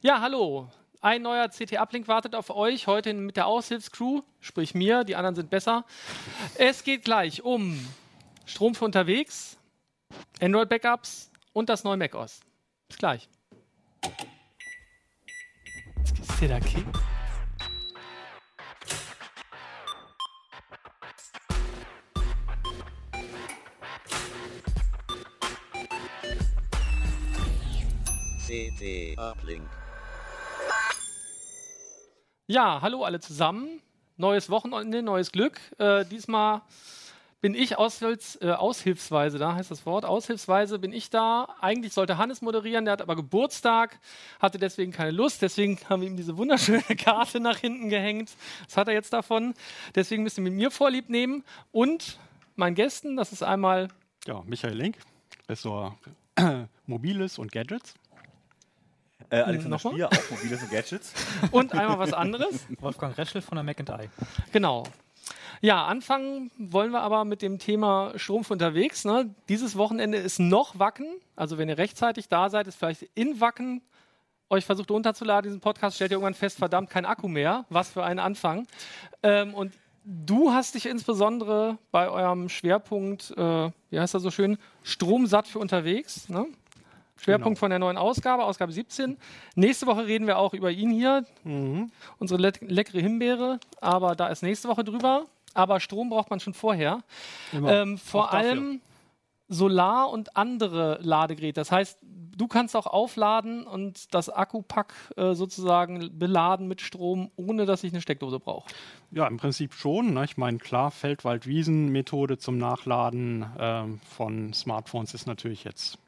Ja, hallo. Ein neuer CT-Uplink wartet auf euch, heute mit der Aushilfscrew, sprich mir, die anderen sind besser. Es geht gleich um Strom für unterwegs, Android-Backups und das neue macOS. Bis gleich. Ist der da King? CT Uplink. Ja, hallo alle zusammen. Neues Wochenende, neues Glück. Äh, diesmal bin ich Aushilfs, äh, aushilfsweise da, heißt das Wort. Aushilfsweise bin ich da. Eigentlich sollte Hannes moderieren, der hat aber Geburtstag, hatte deswegen keine Lust. Deswegen haben wir ihm diese wunderschöne Karte nach hinten gehängt. Was hat er jetzt davon? Deswegen müsst ihr mit mir Vorlieb nehmen. Und meinen Gästen, das ist einmal Ja, Michael Link, Ressort Mobiles und Gadgets. Äh, Alexander Nochmal? Stier, auch mobiles und Gadgets. und einmal was anderes. Wolfgang Reschel von der McIntyre. Genau. Ja, anfangen wollen wir aber mit dem Thema Strom für unterwegs. Ne? Dieses Wochenende ist noch Wacken. Also wenn ihr rechtzeitig da seid, ist vielleicht in Wacken euch versucht runterzuladen, diesen Podcast, stellt ihr irgendwann fest, verdammt, kein Akku mehr. Was für ein Anfang. Ähm, und du hast dich insbesondere bei eurem Schwerpunkt, äh, wie heißt das so schön, Stromsatt für unterwegs. Ne? Schwerpunkt Genau. von der neuen Ausgabe, Ausgabe 17. Nächste Woche reden wir auch über ihn hier, unsere le leckere Himbeere, aber da ist nächste Woche drüber. Aber Strom braucht man schon vorher. Ähm, vor allem Solar und andere Ladegeräte. Das heißt, du kannst auch aufladen und das Akkupack äh, sozusagen beladen mit Strom, ohne dass ich eine Steckdose brauche. Ja, im Prinzip schon. Ne? Ich meine, klar, Feldwald-Wiesen-Methode zum Nachladen ähm, von Smartphones ist natürlich jetzt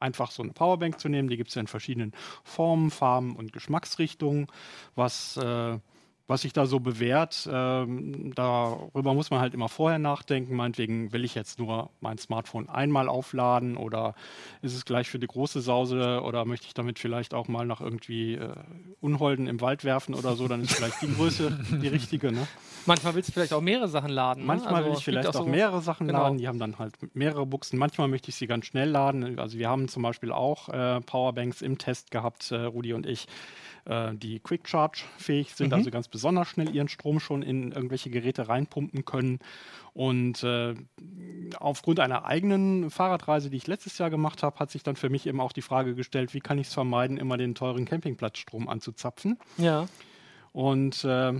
einfach so eine Powerbank zu nehmen. Die gibt es ja in verschiedenen Formen, Farben und Geschmacksrichtungen. Was, äh, was sich da so bewährt, ähm, darüber muss man halt immer vorher nachdenken. Meinetwegen will ich jetzt nur mein Smartphone einmal aufladen oder ist es gleich für die große Sause oder möchte ich damit vielleicht auch mal nach irgendwie äh, Unholden im Wald werfen oder so, dann ist vielleicht die Größe die richtige. Ne? Manchmal willst du vielleicht auch mehrere Sachen laden. ne? Manchmal Also, will ich vielleicht auch so- mehrere Sachen genau. laden. Die haben dann halt mehrere Buchsen. Manchmal möchte ich sie ganz schnell laden. Also wir haben zum Beispiel auch äh, Powerbanks im Test gehabt, äh, Rudi und ich, äh, die Quick Charge fähig sind, Mhm. also ganz besonders schnell ihren Strom schon in irgendwelche Geräte reinpumpen können. Und äh, aufgrund einer eigenen Fahrradreise, die ich letztes Jahr gemacht habe, hat sich dann für mich eben auch die Frage gestellt, wie kann ich es vermeiden, immer den teuren Campingplatzstrom anzuzapfen. Ja. Und äh,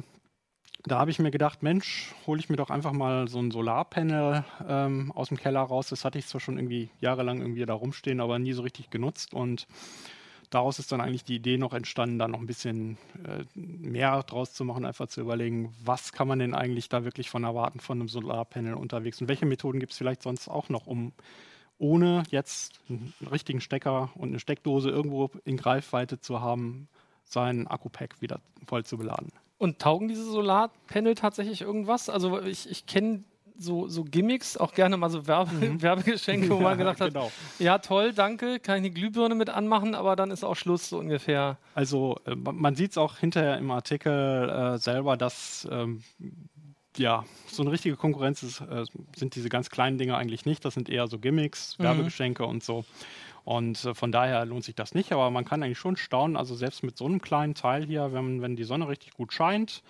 da habe ich mir gedacht, Mensch, hole ich mir doch einfach mal so ein Solarpanel ähm, aus dem Keller raus. Das hatte ich zwar schon irgendwie jahrelang irgendwie da rumstehen, aber nie so richtig genutzt. Und daraus ist dann eigentlich die Idee noch entstanden, da noch ein bisschen äh, mehr draus zu machen, einfach zu überlegen, was kann man denn eigentlich da wirklich von erwarten von einem Solarpanel unterwegs und welche Methoden gibt es vielleicht sonst auch noch, um ohne jetzt einen richtigen Stecker und eine Steckdose irgendwo in Greifweite zu haben, sein Akku-Pack wieder voll zu beladen. Und taugen diese Solarpanel tatsächlich irgendwas? Also ich, ich kenne so, so Gimmicks, auch gerne mal so Werbe Werbegeschenke, wo man gedacht hat, genau. ja toll, danke, kann ich eine Glühbirne mit anmachen, aber dann ist auch Schluss so ungefähr. Also äh, man man sieht es auch hinterher im Artikel äh, selber, dass ähm, ja, so eine richtige Konkurrenz ist, äh, sind diese ganz kleinen Dinge eigentlich nicht. Das sind eher so Gimmicks, Mhm. Werbegeschenke und so. Und äh, von daher lohnt sich das nicht, aber man kann eigentlich schon staunen, also selbst mit so einem kleinen Teil hier, wenn, wenn die Sonne richtig gut scheint,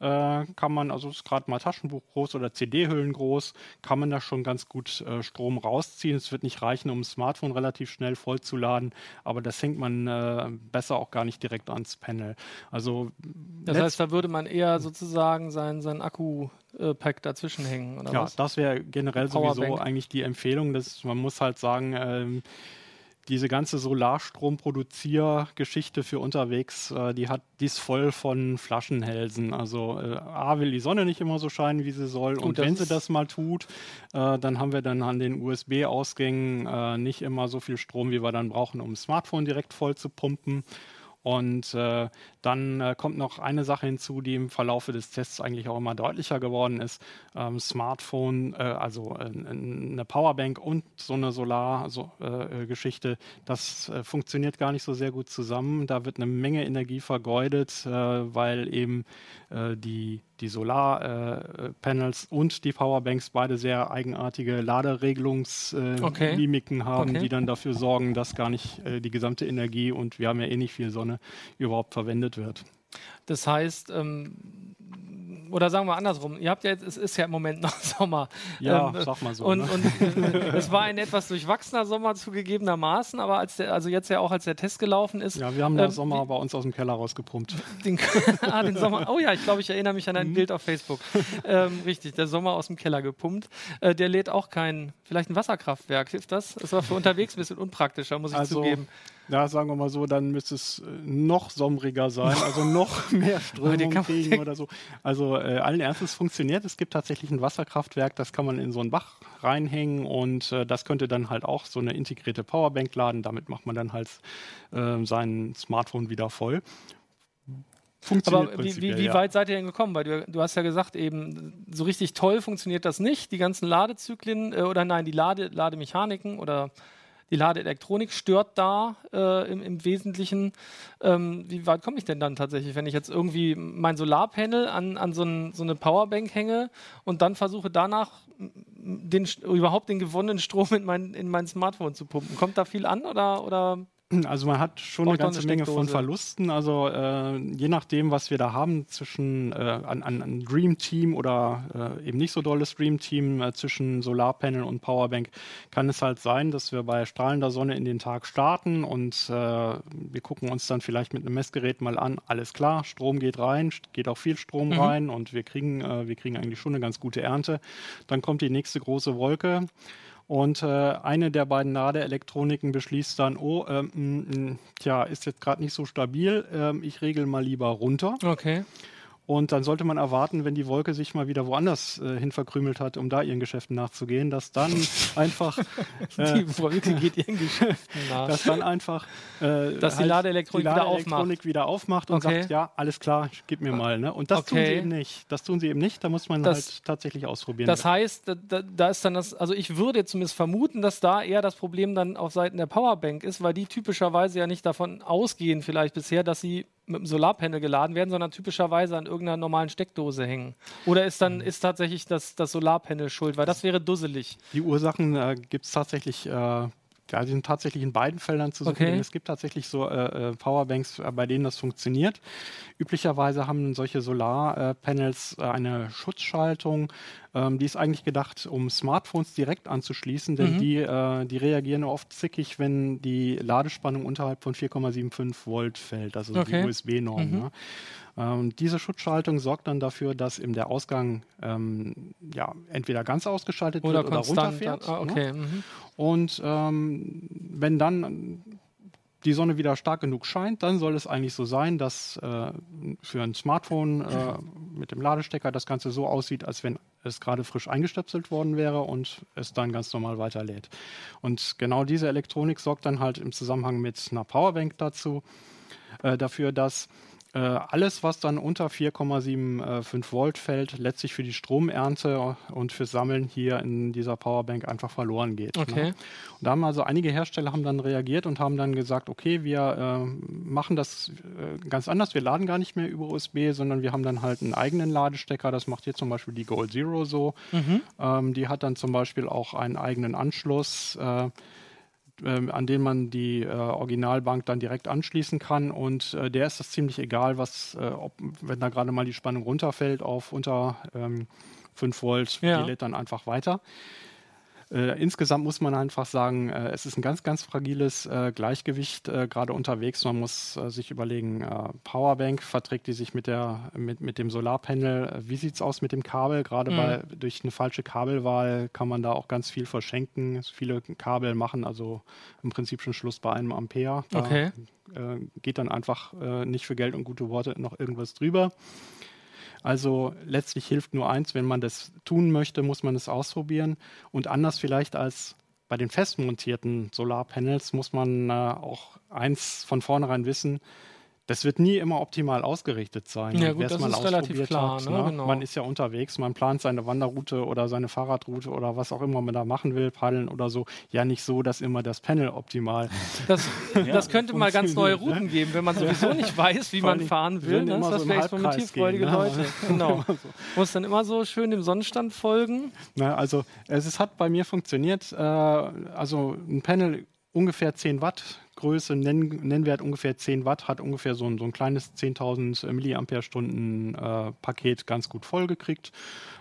äh, kann man, also ist gerade mal Taschenbuch groß oder CD-Hüllen groß, kann man da schon ganz gut äh, Strom rausziehen. Es wird nicht reichen, um ein Smartphone relativ schnell vollzuladen, aber das hängt man äh, besser auch gar nicht direkt ans Panel. Also Das heißt, da würde man eher sozusagen sein, sein Akku-Pack dazwischen hängen, oder ja, was? das wäre generell sowieso Powerbank. eigentlich die Empfehlung. Dass, man muss halt sagen, ähm, diese ganze Solarstrom-Produziergeschichte für unterwegs, äh, die hat, die ist voll von Flaschenhälsen. Also äh, A will die Sonne nicht immer so scheinen, wie sie soll. Gut, und wenn sie das mal tut, äh, dann haben wir dann an den USB-Ausgängen äh, nicht immer so viel Strom, wie wir dann brauchen, um ein Smartphone direkt voll zu pumpen. Und äh, dann äh, kommt noch eine Sache hinzu, die im Verlaufe des Tests eigentlich auch immer deutlicher geworden ist. Ähm, Smartphone, äh, also äh, eine Powerbank und so eine Solar-Geschichte, das äh, funktioniert gar nicht so sehr gut zusammen. Da wird eine Menge Energie vergeudet, äh, weil eben äh, die, die Solarpanels äh, und die Powerbanks beide sehr eigenartige Laderegelungsmimiken Okay. haben, Okay. die dann dafür sorgen, dass gar nicht äh, die gesamte Energie und wir haben ja eh nicht viel Sonne überhaupt verwendet wird. Das heißt, ähm, oder sagen wir andersrum, ihr habt ja jetzt, es ist ja im Moment noch Sommer. Ja, Ähm, sag mal so. Und, ne? und äh, es war ein etwas durchwachsener Sommer zugegebenermaßen, aber als der, also jetzt ja auch als der Test gelaufen ist, ja, wir haben den ähm, Sommer bei uns aus dem Keller rausgepumpt. den, ah, den Sommer. Oh ja, ich glaube, ich erinnere mich an ein Bild auf Facebook. Ähm, richtig, der Sommer aus dem Keller gepumpt. Äh, der lädt auch kein, vielleicht ein Wasserkraftwerk. Hilft das? Das war für unterwegs ein bisschen unpraktischer, muss ich Also, zugeben. Ja, sagen wir mal so, dann müsste es äh, noch sommeriger sein, also noch mehr Strömung kriegen oder so. Also äh, allen Ernstes funktioniert. Es gibt tatsächlich ein Wasserkraftwerk, das kann man in so einen Bach reinhängen und äh, das könnte dann halt auch so eine integrierte Powerbank laden. Damit macht man dann halt äh, sein Smartphone wieder voll. Funktioniert Aber wie, wie, wie ja. weit seid ihr denn gekommen? Weil du, du hast ja gesagt, eben so richtig toll funktioniert das nicht. Die ganzen Ladezyklen äh, oder nein, die Lade, Lademechaniken oder die Ladeelektronik stört da äh, im, im Wesentlichen. Ähm, wie weit komme ich denn dann tatsächlich, wenn ich jetzt irgendwie mein Solarpanel an, an so, ein, so eine Powerbank hänge und dann versuche danach den, überhaupt den gewonnenen Strom in mein, in mein Smartphone zu pumpen? Kommt da viel an oder, oder Also man hat schon Braucht eine ganze eine Menge von. Verlusten. Also äh, je nachdem, was wir da haben zwischen äh, an, an, Dream Team oder äh, eben nicht so dolles Dream Team äh, zwischen Solarpanel und Powerbank, kann es halt sein, dass wir bei strahlender Sonne in den Tag starten und äh, wir gucken uns dann vielleicht mit einem Messgerät mal an. Alles klar, Strom geht rein, geht auch viel Strom Mhm. rein und wir kriegen äh, wir kriegen eigentlich schon eine ganz gute Ernte. Dann kommt die nächste große Wolke. Und äh, eine der beiden Ladeelektroniken beschließt dann, oh, ähm, tja, ist jetzt gerade nicht so stabil, ähm, ich regel mal lieber runter. okay? Und dann sollte man erwarten, wenn die Wolke sich mal wieder woanders äh, hin verkrümelt hat, um da ihren Geschäften nachzugehen, dass dann einfach, äh, Die Wolke geht ihren Geschäften nach. dass dann einfach, äh, Dass die Ladeelektronik die wieder Ladeelektronik wieder aufmacht und Okay. sagt, ja, alles klar, gib mir mal. Ne? Und das tun sie Okay. eben nicht. Das tun sie eben nicht. Da muss man Das- halt tatsächlich ausprobieren. Das heißt, da, da, ist dann das, also ich würde zumindest vermuten, dass da eher das Problem dann auf Seiten der Powerbank ist, weil die typischerweise ja nicht davon ausgehen, vielleicht bisher, dass sie mit dem Solarpanel geladen werden, sondern typischerweise an irgendeiner normalen Steckdose hängen. Oder ist Mhm. dann ist tatsächlich das, das Solarpanel schuld, weil das wäre dusselig. Die Ursachen äh, gibt es tatsächlich, äh, ja, die sind tatsächlich in beiden Feldern zu suchen. Okay. Es gibt tatsächlich so äh, äh, Powerbanks, äh, bei denen das funktioniert. Üblicherweise haben solche Solarpanels äh, eine Schutzschaltung. Ähm, die ist eigentlich gedacht, um Smartphones direkt anzuschließen, denn Mhm. die, äh, die reagieren oft zickig, wenn die Ladespannung unterhalb von 4,75 Volt fällt, also Okay. die USB-Norm. Mhm. Ne? Ähm, diese Schutzschaltung sorgt dann dafür, dass eben der Ausgang ähm, ja, entweder ganz ausgeschaltet Oder wird oder runterfährt. ah, ne? okay. Mhm. Und ähm, wenn dann die Sonne wieder stark genug scheint, dann soll es eigentlich so sein, dass äh, für ein Smartphone äh, mit dem Ladestecker das Ganze so aussieht, als wenn es gerade frisch eingestöpselt worden wäre und es dann ganz normal weiterlädt. Und genau diese Elektronik sorgt dann halt im Zusammenhang mit einer Powerbank dazu, äh, dafür, dass alles, was dann unter 4,75 Volt fällt, letztlich für die Stromernte und fürs Sammeln hier in dieser Powerbank einfach verloren geht. Okay. Ne? Und da haben also einige Hersteller haben dann reagiert und haben dann gesagt, okay, wir äh, machen das äh, ganz anders. Wir laden gar nicht mehr über USB, sondern wir haben dann halt einen eigenen Ladestecker. Das macht hier zum Beispiel die Gold Zero so. Mhm. Ähm, die hat dann zum Beispiel auch einen eigenen Anschluss. Äh, an den man die äh, Originalbank dann direkt anschließen kann. Und äh, der ist das ziemlich egal, was, äh, ob, wenn da gerade mal die Spannung runterfällt auf unter ähm, 5 Volt, Ja. die lädt dann einfach weiter. Äh, insgesamt muss man einfach sagen, äh, es ist ein ganz, ganz fragiles äh, Gleichgewicht, äh, gerade unterwegs. Man muss äh, sich überlegen, äh, Powerbank, verträgt die sich mit, der, mit, mit dem Solarpanel? Wie sieht es aus mit dem Kabel? Gerade Mhm. durch eine falsche Kabelwahl kann man da auch ganz viel verschenken. Viele Kabel machen also im Prinzip schon Schluss bei einem Ampere. Da Okay. geht dann einfach nicht für Geld und gute Worte noch irgendwas drüber. Also letztlich hilft nur eins, wenn man das tun möchte, muss man es ausprobieren. Und anders vielleicht als bei den festmontierten Solarpanels muss man äh, auch eins von vornherein wissen, das wird nie immer optimal ausgerichtet sein. Ja, gut, das mal ist relativ klar, Hat, ne? Genau. Man ist ja unterwegs, man plant seine Wanderroute oder seine Fahrradroute oder was auch immer man da machen will, paddeln oder so. Ja, nicht so, dass immer das Panel optimal. Das, das könnte mal ganz neue Routen geben, wenn man sowieso nicht weiß, wie man fahren will. Ne? Das so ist im für experimentierfreudige Leute. gehen, ne? Genau. Muss dann immer so schön dem Sonnenstand folgen. Na, also es, es hat bei mir funktioniert. Äh, also ein Panel ungefähr 10 Watt Größe, Nenn, Nennwert ungefähr 10 Watt, hat ungefähr so ein, so ein kleines 10.000 Milliampere-Stunden äh, Paket ganz gut vollgekriegt.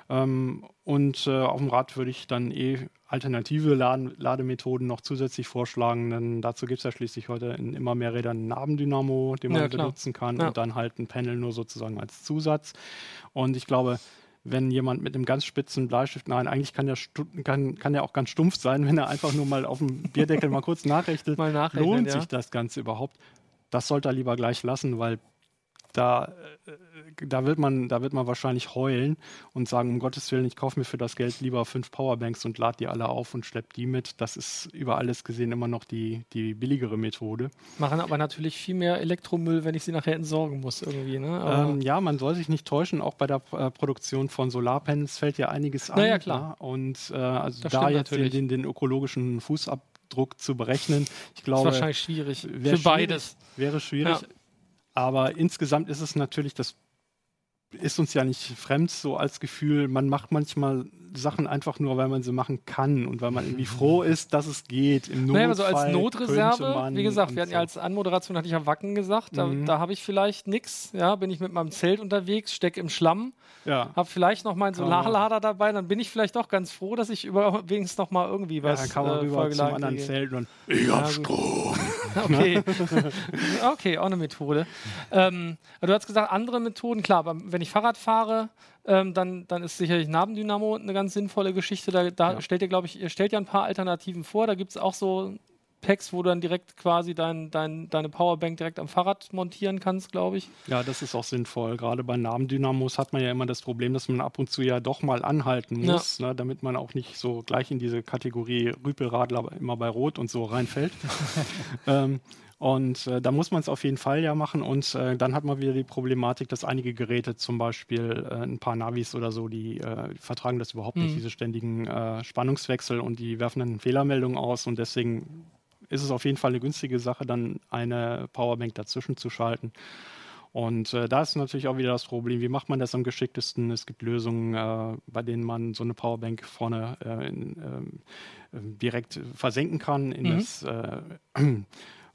Ähm, und äh, auf dem Rad würde ich dann eh alternative Laden, Lademethoden noch zusätzlich vorschlagen, denn dazu gibt es ja schließlich heute in immer mehr Rädern einen Nabendynamo, den man Ja, benutzen kann Ja. und dann halt ein Panel nur sozusagen als Zusatz. Und ich glaube, wenn jemand mit einem ganz spitzen Bleistift, nein, eigentlich kann der, kann, kann der auch ganz stumpf sein, wenn er einfach nur mal auf dem Bierdeckel mal kurz nachrechnet, Mal nachrechnen, lohnt ja. sich das Ganze überhaupt? Das sollte er lieber gleich lassen, weil da, äh, da, wird man, da wird man wahrscheinlich heulen und sagen, um Gottes Willen, ich kaufe mir für das Geld lieber fünf Powerbanks und lade die alle auf und schlepp die mit. Das ist über alles gesehen immer noch die, die billigere Methode. Machen aber natürlich viel mehr Elektromüll, wenn ich sie nachher entsorgen muss irgendwie. Ne? Ähm, ja, man soll sich nicht täuschen, auch bei der äh, Produktion von Solarpanels fällt ja einiges an. Na ja, klar. ja. Und äh, also Das da jetzt den, den, ökologischen Fußabdruck zu berechnen, ich ist glaube, wahrscheinlich schwierig. Für beides. schwierig, wäre schwierig. Ja. Aber insgesamt ist es natürlich, das ist uns ja nicht fremd, so als Gefühl, man macht manchmal Sachen einfach nur, weil man sie machen kann und weil man irgendwie froh ist, dass es geht. Im Notfall Naja, aber so als Notreserve, wie gesagt, wir hatten ja als Anmoderation, hatte ich ja Wacken gesagt, da, Mhm. da habe ich vielleicht nichts, ja, bin ich mit meinem Zelt unterwegs, stecke im Schlamm, ja. habe vielleicht noch meinen man- Solarlader dabei, dann bin ich vielleicht doch ganz froh, dass ich über, wenigstens noch mal irgendwie Ja, was dann kann man äh, rüber zum anderen kriege. Zelt und Ich hab Strom. Okay. okay, auch eine Methode. Ähm, du hast gesagt, andere Methoden, klar, aber wenn ich Fahrrad fahre, ähm, dann, dann ist sicherlich Nabendynamo eine ganz sinnvolle Geschichte. Da, da Ja. stellt ihr, glaube ich, ihr stellt ja ein paar Alternativen vor. Da gibt es auch so Packs, wo du dann direkt quasi dein, dein, deine Powerbank direkt am Fahrrad montieren kannst, glaube ich. Ja, das ist auch sinnvoll. Gerade bei Nabendynamos hat man ja immer das Problem, dass man ab und zu ja doch mal anhalten Ja. muss, ne, damit man auch nicht so gleich in diese Kategorie Rüpelradler immer bei Rot und so reinfällt. ähm, und äh, da muss man es auf jeden Fall ja machen. Und äh, dann hat man wieder die Problematik, dass einige Geräte, zum Beispiel äh, ein paar Navis oder so, die äh, vertragen das überhaupt nicht, Mhm. diese ständigen äh, Spannungswechsel und die werfen dann Fehlermeldungen aus. Und deswegen ist es auf jeden Fall eine günstige Sache, dann eine Powerbank dazwischen zu schalten. Und äh, da ist natürlich auch wieder das Problem, wie macht man das am geschicktesten? Es gibt Lösungen, äh, bei denen man so eine Powerbank vorne äh, in, ähm, äh, direkt versenken kann, in Mhm. das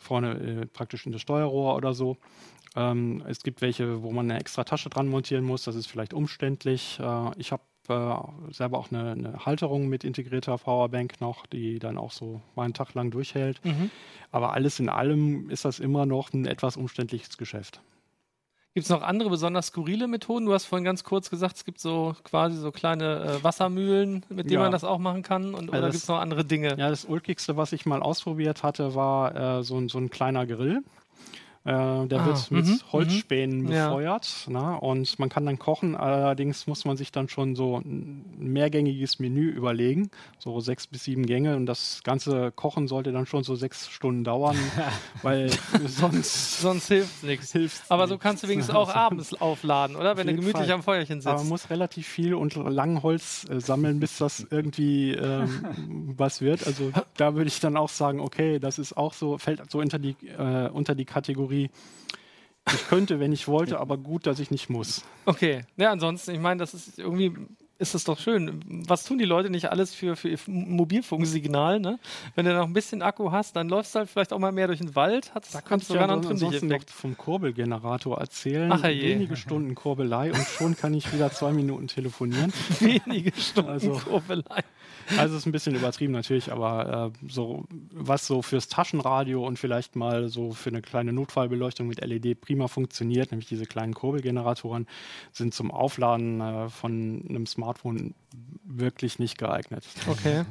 vorne äh, praktisch in das Steuerrohr oder so. Ähm, es gibt welche, wo man eine extra Tasche dran montieren muss. Das ist vielleicht umständlich. Äh, ich habe äh, selber auch eine, eine Halterung mit integrierter Powerbank noch, die dann auch so mal einen Tag lang durchhält. Aber alles in allem ist das immer noch ein etwas umständliches Geschäft. Gibt es noch andere besonders skurrile Methoden? Du hast vorhin ganz kurz gesagt, es gibt so quasi so kleine äh, Wassermühlen, mit denen Ja. man das auch machen kann. Und, Also oder gibt es noch andere Dinge? Ja, das ulkigste, was ich mal ausprobiert hatte, war äh, so, ein- so ein kleiner Grill. Äh, der Ah, wird mit mhm, Holzspänen mhm. Ja. befeuert ne? und man kann dann kochen. Allerdings muss man sich dann schon so ein mehrgängiges Menü überlegen, so sechs bis sieben Gänge und das ganze Kochen sollte dann schon so sechs Stunden dauern, weil sonst Sonst hilft nichts. Aber so kannst du wenigstens auch abends aufladen, oder? Wenn du gemütlich Fall. am Feuerchen Aber man sitzt. muss relativ viel und lang Holz äh, sammeln, bis das irgendwie ähm, was wird. Also da würde ich dann auch sagen, okay, das ist auch so, fällt so unter die, äh, unter die Kategorie, ich könnte, wenn ich wollte, aber gut, dass ich nicht muss. Okay. Ja, ansonsten, ich meine, das ist irgendwie. Ist das doch schön. Was tun die Leute nicht alles für, für ihr Mobilfunksignal? Ne? Wenn du noch ein bisschen Akku hast, dann läufst du halt vielleicht auch mal mehr durch den Wald. Hat, Da kannst du ja einen ansonsten noch vom Kurbelgenerator erzählen. Ach, je. Wenige Stunden Kurbelei und schon kann ich wieder zwei Minuten telefonieren. Wenige Stunden Also- Kurbelei. Also ist ein bisschen übertrieben natürlich, aber äh, so was so fürs Taschenradio und vielleicht mal so für eine kleine Notfallbeleuchtung mit LED prima funktioniert, nämlich diese kleinen Kurbelgeneratoren, sind zum Aufladen äh, von einem Smartphone wirklich nicht geeignet. Okay.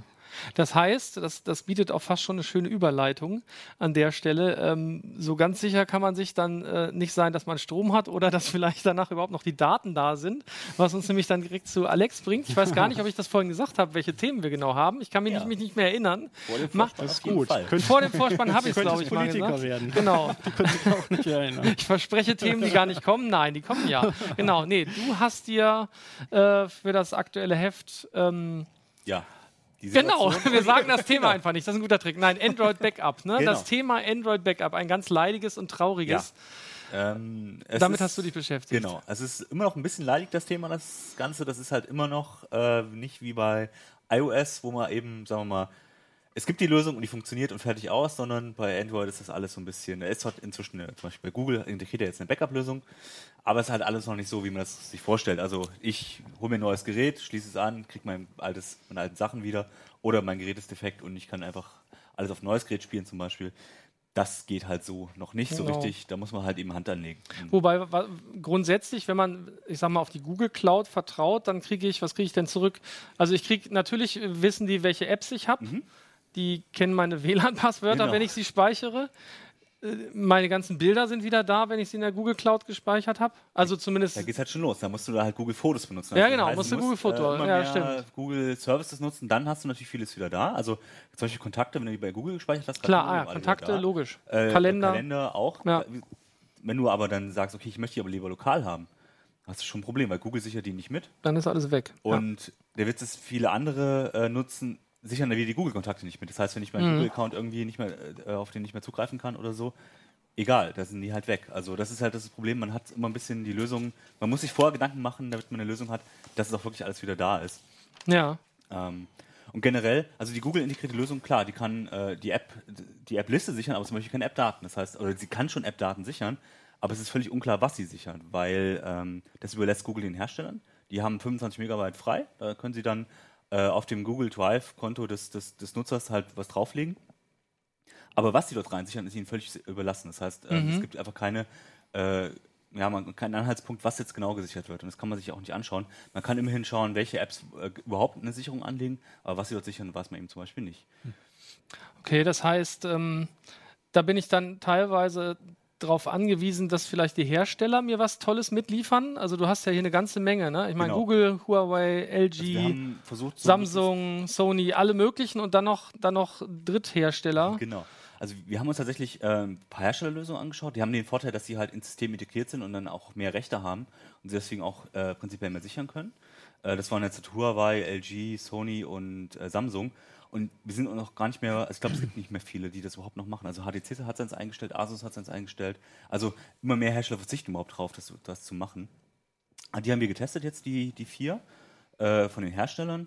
Das heißt, das, das bietet auch fast schon eine schöne Überleitung an der Stelle. Ähm, so ganz sicher kann man sich dann äh, nicht sein, dass man Strom hat oder dass vielleicht danach überhaupt noch die Daten da sind, was uns nämlich dann direkt zu Alex bringt. Ich weiß gar nicht, ob ich das vorhin gesagt habe, welche Themen wir genau haben. Ich kann mich, Ja. nicht, mich nicht mehr erinnern. Vor dem Mach- Vorspann Das ist gut. Vor dem Vorspann habe ich es, glaube ich, könntest mal Politiker gesagt. werden. Genau. Könntest dich auch nicht erinnern. Ich verspreche Themen, die gar nicht kommen. Nein, die kommen ja. Genau. Nee, du hast dir äh, für das aktuelle Heft ähm, Ja. Genau, wir sagen das Thema einfach nicht. Das ist ein guter Trick. Nein, Android Backup. Ne? Genau. Das Thema Android Backup, ein ganz leidiges und trauriges. Ähm, es Damit ist- hast du dich beschäftigt. Genau. Es ist immer noch ein bisschen leidig, das Thema, das Ganze. Das ist halt immer noch äh, nicht wie bei iOS, wo man eben, sagen wir mal, es gibt die Lösung und die funktioniert und fertig aus, sondern bei Android ist das alles so ein bisschen, da ist halt inzwischen, eine, zum Beispiel bei Google integriert er jetzt eine Backup-Lösung, aber es ist halt alles noch nicht so, wie man das sich vorstellt. Also ich hole mir ein neues Gerät, schließe es an, kriege mein altes, meine alten Sachen wieder oder mein Gerät ist defekt und ich kann einfach alles auf ein neues Gerät spielen zum Beispiel. Das geht halt so noch nicht so Genau. richtig, da muss man halt eben Hand anlegen. Wobei wa- grundsätzlich, wenn man, ich sag mal, auf die Google Cloud vertraut, dann kriege ich, was kriege ich denn zurück? Also ich kriege, natürlich wissen die, welche Apps ich habe. Die kennen meine WLAN-Passwörter, Genau. wenn ich sie speichere. Äh, Meine ganzen Bilder sind wieder da, wenn ich sie in der Google Cloud gespeichert habe. Also zumindest. Da geht's halt schon los. Da musst du da halt Google Fotos benutzen. Ja, Also genau, musst du Google musst, Foto- Äh, ja, stimmt. Google Services nutzen, dann hast du natürlich vieles wieder da. Also Beispiel Kontakte, wenn du die bei Google gespeichert hast. Klar, ah, ja, Kontakte, logisch. Äh, Kalender. Kalender auch. Ja. Wenn du aber dann sagst, okay, ich möchte die aber lieber lokal haben, hast du schon ein Problem, weil Google sichert die nicht mit. Dann ist alles weg. ja. Und der Witz ist, viele andere äh, nutzen, sichern da wieder die Google-Kontakte nicht mit. Das heißt, wenn ich meinen Mhm. Google-Account irgendwie nicht mehr, äh, auf den nicht mehr zugreifen kann oder so, egal, da sind die halt weg. Also das ist halt das Problem, man hat immer ein bisschen die Lösung, man muss sich vorher Gedanken machen, damit man eine Lösung hat, dass es auch wirklich alles wieder da ist. ja. Ähm, und generell, also die Google-integrierte Lösung, klar, die kann äh, die App, die App-Liste sichern, aber zum Beispiel keine App-Daten. Das heißt, oder sie kann schon App-Daten sichern, aber es ist völlig unklar, was sie sichern, weil ähm, das überlässt Google den Herstellern. Die haben 25 Megabyte frei, da können sie dann äh, auf dem Google Drive-Konto des, des, des Nutzers halt was drauflegen. Aber was sie dort reinsichern, ist ihnen völlig überlassen. Das heißt, ähm, es gibt einfach keine, äh, ja, man, keinen Anhaltspunkt, was jetzt genau gesichert wird. Und das kann man sich auch nicht anschauen. Man kann immerhin schauen, welche Apps äh, überhaupt eine Sicherung anlegen, aber was sie dort sichern, weiß man eben zum Beispiel nicht. Okay, das heißt, ähm, da bin ich dann teilweise darauf angewiesen, dass vielleicht die Hersteller mir was Tolles mitliefern. Also du hast ja hier eine ganze Menge, ne? Ich meine Genau. Google, Huawei, LG, Also Samsung, Sony, alle möglichen und dann noch, dann noch Dritthersteller. Genau. Also wir haben uns tatsächlich äh, ein paar Herstellerlösungen angeschaut. Die haben den Vorteil, dass sie halt ins System integriert sind und dann auch mehr Rechte haben und sie deswegen auch äh, prinzipiell mehr sichern können. Äh, das waren jetzt Huawei, LG, Sony und äh, Samsung. Und wir sind auch noch gar nicht mehr, also ich glaube, es gibt nicht mehr viele, die das überhaupt noch machen. Also HTC hat seins eingestellt, Asus hat seins eingestellt. Also immer mehr Hersteller verzichten überhaupt drauf, das, das zu machen. Ah, Die haben wir getestet jetzt, die, die vier äh, von den Herstellern.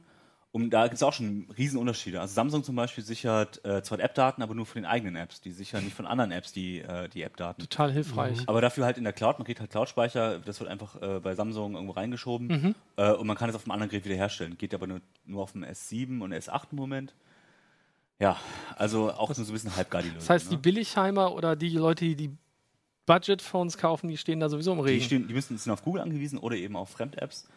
Und da gibt es auch schon Riesenunterschiede. Also Samsung zum Beispiel sichert äh, zwar App-Daten, aber nur von den eigenen Apps. Die sichern nicht von anderen Apps die, äh, die App-Daten. Total hilfreich. Aber dafür halt in der Cloud, man kriegt halt Cloud-Speicher, das wird einfach äh, bei Samsung irgendwo reingeschoben äh, und man kann es auf einem anderen Gerät wiederherstellen. Geht aber nur, nur auf dem S7 und S8 im Moment. Ja, also auch nur so ein bisschen halbgar die Lösung. Das heißt, die ne? Billigheimer oder die Leute, die die Budget-Phones kaufen, die stehen da sowieso im die, Regen. stehen, die müssen, sind auf Google angewiesen oder eben auf Fremd-Apps.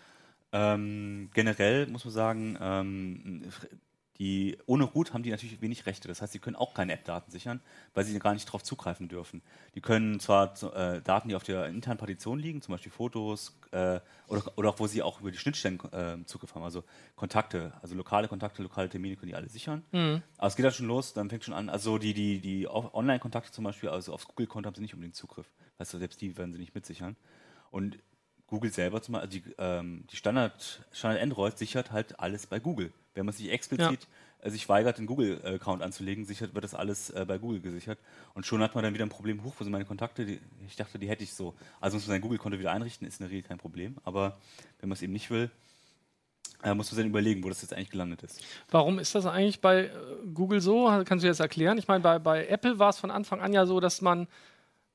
Ähm, generell muss man sagen, ähm, die, ohne Root haben die natürlich wenig Rechte. Das heißt, sie können auch keine App-Daten sichern, weil sie gar nicht darauf zugreifen dürfen. Die können zwar äh, Daten, die auf der internen Partition liegen, zum Beispiel Fotos äh, oder, oder auch wo sie auch über die Schnittstellen äh, Zugriff haben, also Kontakte, also lokale Kontakte, lokale Termine können die alle sichern. Aber es geht dann schon los, dann fängt schon an, also die, die, die Online-Kontakte zum Beispiel, also aufs Google-Konto haben sie nicht unbedingt Zugriff. Weißt du, selbst die werden sie nicht mitsichern. Und Google selber zum Beispiel, also die, ähm, die Standard, Standard Android sichert halt alles bei Google. Wenn man sich explizit äh, sich weigert, den Google-Account anzulegen, sichert, wird das alles äh, bei Google gesichert. Und schon hat man dann wieder ein Problem, hoch, wo sind meine Kontakte? Die, ich dachte, die hätte ich so. Also muss man sein Google-Konto wieder einrichten, ist in der Regel kein Problem. Aber wenn man es eben nicht will, äh, muss man sich dann überlegen, wo das jetzt eigentlich gelandet ist. Warum ist das eigentlich bei äh, Google so? Kannst du jetzt erklären? Ich meine, bei, bei Apple war es von Anfang an ja so, dass man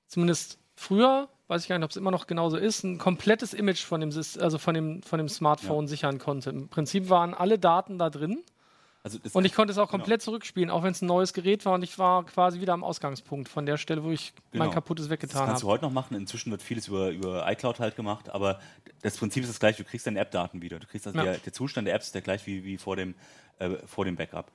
zumindest früher, weiß ich gar nicht, ob es immer noch genauso ist, ein komplettes Image von dem, also von dem, von dem Smartphone sichern konnte. Im Prinzip waren alle Daten da drin Also das und ich konnte es auch Genau. komplett zurückspielen, auch wenn es ein neues Gerät war und ich war quasi wieder am Ausgangspunkt von der Stelle, wo ich mein Genau. kaputtes Das weggetan kannst du habe. heute noch machen. Inzwischen wird vieles über, über iCloud halt gemacht, aber das Prinzip ist das gleiche. Du kriegst deine App-Daten wieder. Du kriegst also Ja. der, der Zustand der Apps ist der gleich wie, wie vor, dem, äh, vor dem Backup.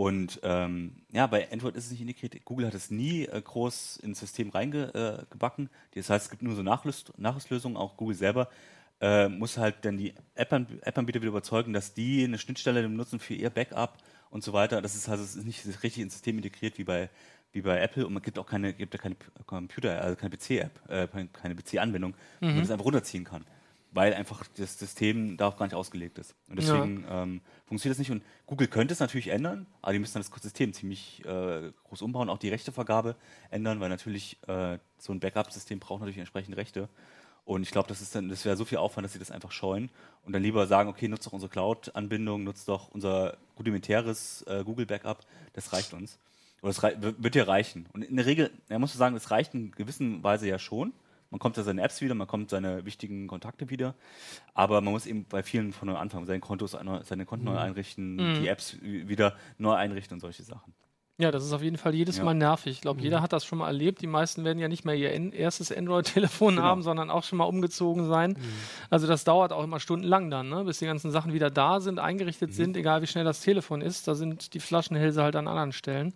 Und ähm, ja, bei Android ist es nicht integriert. Google hat es nie äh, groß ins System reingebacken. Äh, das heißt, es gibt nur so Nachrüst Nachrüstlösungen. Auch Google selber äh, muss halt dann die App-Anbieter App wieder überzeugen, dass die eine Schnittstelle benutzen für ihr Backup und so weiter. Das ist also es ist nicht richtig ins System integriert wie bei wie bei Apple und man gibt auch keine gibt ja keine Computer also keine PC-App, äh, keine PC-Anwendung, mhm. wo man das einfach runterziehen kann weil einfach das System darauf gar nicht ausgelegt ist. Und deswegen ja. ähm, funktioniert das nicht. Und Google könnte es natürlich ändern, aber die müssen dann das System ziemlich äh, groß umbauen, auch die Rechtevergabe ändern, weil natürlich äh, so ein Backup-System braucht natürlich entsprechende Rechte. Und ich glaube, das ist dann, das wäre so viel Aufwand, dass sie das einfach scheuen und dann lieber sagen, okay, nutzt doch unsere Cloud-Anbindung, nutzt doch unser rudimentäres äh, Google-Backup, das reicht uns. Oder das wird dir reichen. Und in der Regel, er muss sagen, es reicht in gewisser Weise ja schon. Man kommt ja seine Apps wieder, man kommt seine wichtigen Kontakte wieder, aber man muss eben bei vielen von neu anfangen, seine Kontos, seine Konten mhm. neu einrichten, mhm. die Apps wieder neu einrichten und solche Sachen. Ja, das ist auf jeden Fall jedes ja. Mal nervig. Ich glaube, mhm. jeder hat das schon mal erlebt. Die meisten werden ja nicht mehr ihr erstes Android-Telefon genau. haben, sondern auch schon mal umgezogen sein. Mhm. Also das dauert auch immer stundenlang dann, ne? bis die ganzen Sachen wieder da sind, eingerichtet mhm. sind, egal wie schnell das Telefon ist. Da sind die Flaschenhälse halt an anderen Stellen.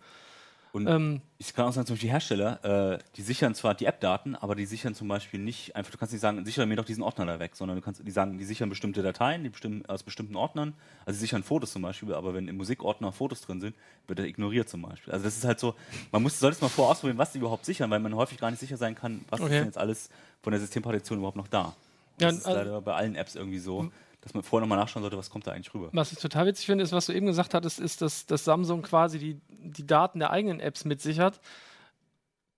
Und ähm, ich kann auch sagen, zum Beispiel die Hersteller, äh, die sichern zwar die App-Daten, aber die sichern zum Beispiel nicht, einfach, du kannst nicht sagen, sichere mir doch diesen Ordner da weg, sondern du kannst, die sagen, die sichern bestimmte Dateien die bestimmen, aus bestimmten Ordnern. Also sie sichern Fotos zum Beispiel, aber wenn im Musikordner Fotos drin sind, wird er ignoriert zum Beispiel. Also das ist halt so, man muss, sollte es mal vorher ausprobieren, was die überhaupt sichern, weil man häufig gar nicht sicher sein kann, was okay. ist denn jetzt alles von der Systempartition überhaupt noch da. Das ja, ist also leider bei allen Apps irgendwie so dass man vorher nochmal nachschauen sollte, was kommt da eigentlich rüber. Was ich total witzig finde, ist, was du eben gesagt hattest, ist, dass, dass Samsung quasi die, die Daten der eigenen Apps mitsichert.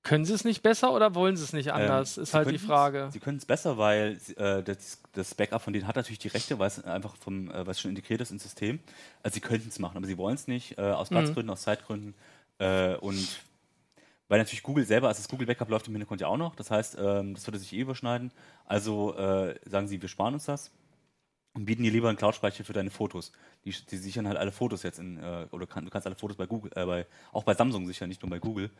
Können sie es nicht besser oder wollen sie es nicht anders? Ähm, ist halt die Frage. Sie können es besser, weil äh, das, das, Backup von denen hat natürlich die Rechte, weil es einfach vom, äh, was schon integriert ist ins System. Also sie könnten es machen, aber sie wollen es nicht, äh, aus mhm. Platzgründen, mhm. aus Zeitgründen. Äh, und weil natürlich Google selber, also das Google Backup läuft im Hintergrund ja auch noch, das heißt, ähm, das würde sich eh überschneiden. Also äh, sagen sie, wir sparen uns das und bieten dir lieber einen Cloud-Speicher für deine Fotos. Die, die, sichern halt alle Fotos jetzt in, äh, oder kann, du kannst alle Fotos bei Google, äh, bei, auch bei Samsung sichern, nicht nur bei Google.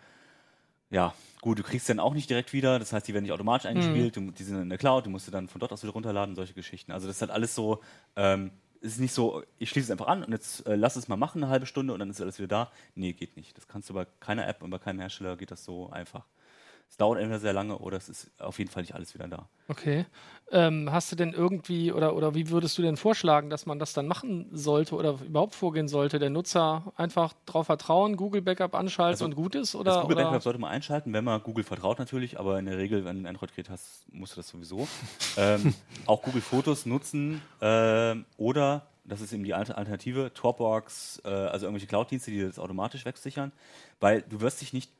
Ja, gut, du kriegst dann auch nicht direkt wieder, das heißt, die werden nicht automatisch eingespielt, mhm. die sind in der Cloud, du musst sie dann von dort aus wieder runterladen, solche Geschichten. Also das ist halt alles so, ähm, es ist nicht so, ich schließe es einfach an und jetzt äh, lass es mal machen, eine halbe Stunde und dann ist alles wieder da. Nee, geht nicht. Das kannst du bei keiner App und bei keinem Hersteller geht das so einfach es dauert entweder sehr lange oder es ist auf jeden Fall nicht alles wieder da. Okay. Ähm, hast du denn irgendwie oder, oder wie würdest du denn vorschlagen, dass man das dann machen sollte oder überhaupt vorgehen sollte? Der Nutzer einfach darauf vertrauen, Google Backup anschalten also, und gut ist? Oder, das Google oder? Backup sollte man einschalten, wenn man Google vertraut natürlich, aber in der Regel, wenn du ein Android-Gerät hast, musst du das sowieso. ähm, auch Google Fotos nutzen äh, oder das ist eben die Alternative, Dropbox, äh, also irgendwelche Cloud-Dienste, die das automatisch wegsichern, weil du wirst dich nicht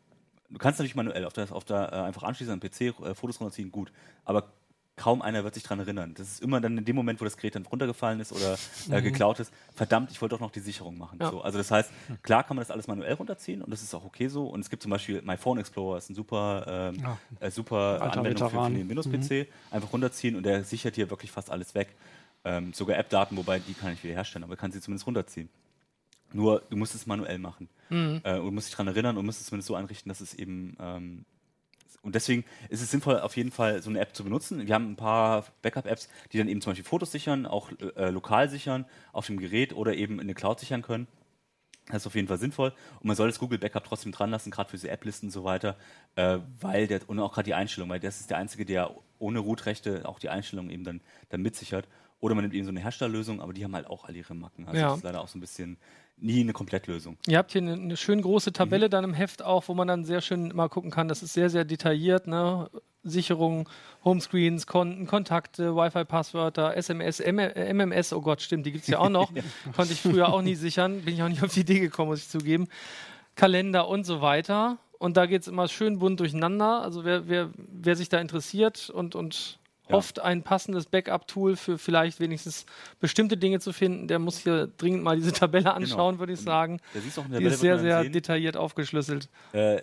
du kannst natürlich manuell auf der, auf der äh, einfach anschließen am PC, äh, Fotos runterziehen, gut. Aber kaum einer wird sich daran erinnern. Das ist immer dann in dem Moment, wo das Gerät dann runtergefallen ist oder äh, mhm. geklaut ist, verdammt, ich wollte doch noch die Sicherung machen. Ja. So, also das heißt, klar kann man das alles manuell runterziehen und das ist auch okay so. Und es gibt zum Beispiel My Phone Explorer, ist ein super, ähm, äh, super Anwendung für, für, den Windows-PC. Mhm. Einfach runterziehen und der sichert hier wirklich fast alles weg. Ähm, sogar App-Daten, wobei die kann ich wieder herstellen, aber kann sie zumindest runterziehen. Nur du musst es manuell machen. Mhm. Äh, und musst dich daran erinnern und musst es zumindest so einrichten, dass es eben. Ähm, und deswegen ist es sinnvoll, auf jeden Fall so eine App zu benutzen. Wir haben ein paar Backup-Apps, die dann eben zum Beispiel Fotos sichern, auch äh, lokal sichern, auf dem Gerät oder eben in der Cloud sichern können. Das ist auf jeden Fall sinnvoll. Und man soll das Google Backup trotzdem dran lassen, gerade für diese App-Listen und so weiter, äh, weil der, und auch gerade die Einstellung, weil das ist der einzige, der ohne Root-Rechte auch die Einstellung eben dann, dann mitsichert. Oder man nimmt eben so eine Herstellerlösung, aber die haben halt auch alle ihre Macken. Also ja. das ist leider auch so ein bisschen nie eine Komplettlösung. Ihr habt hier eine, eine schön große Tabelle mhm. dann im Heft auch, wo man dann sehr schön mal gucken kann. Das ist sehr, sehr detailliert. Ne? Sicherung, Homescreens, Konten, Kontakte, Wi-Fi-Passwörter, SMS, M MMS, oh Gott, stimmt, die gibt es ja auch noch. Konnte ich früher auch nie sichern, bin ich auch nicht auf die Idee gekommen, muss ich zugeben. Kalender und so weiter. Und da geht es immer schön bunt durcheinander. Also wer, wer, wer sich da interessiert und, und hofft, ein passendes Backup-Tool für vielleicht wenigstens bestimmte Dinge zu finden, der muss hier dringend mal diese Tabelle genau. anschauen, genau. würde ich sagen. Der Die ist sehr, sehr sehen. detailliert aufgeschlüsselt. Äh,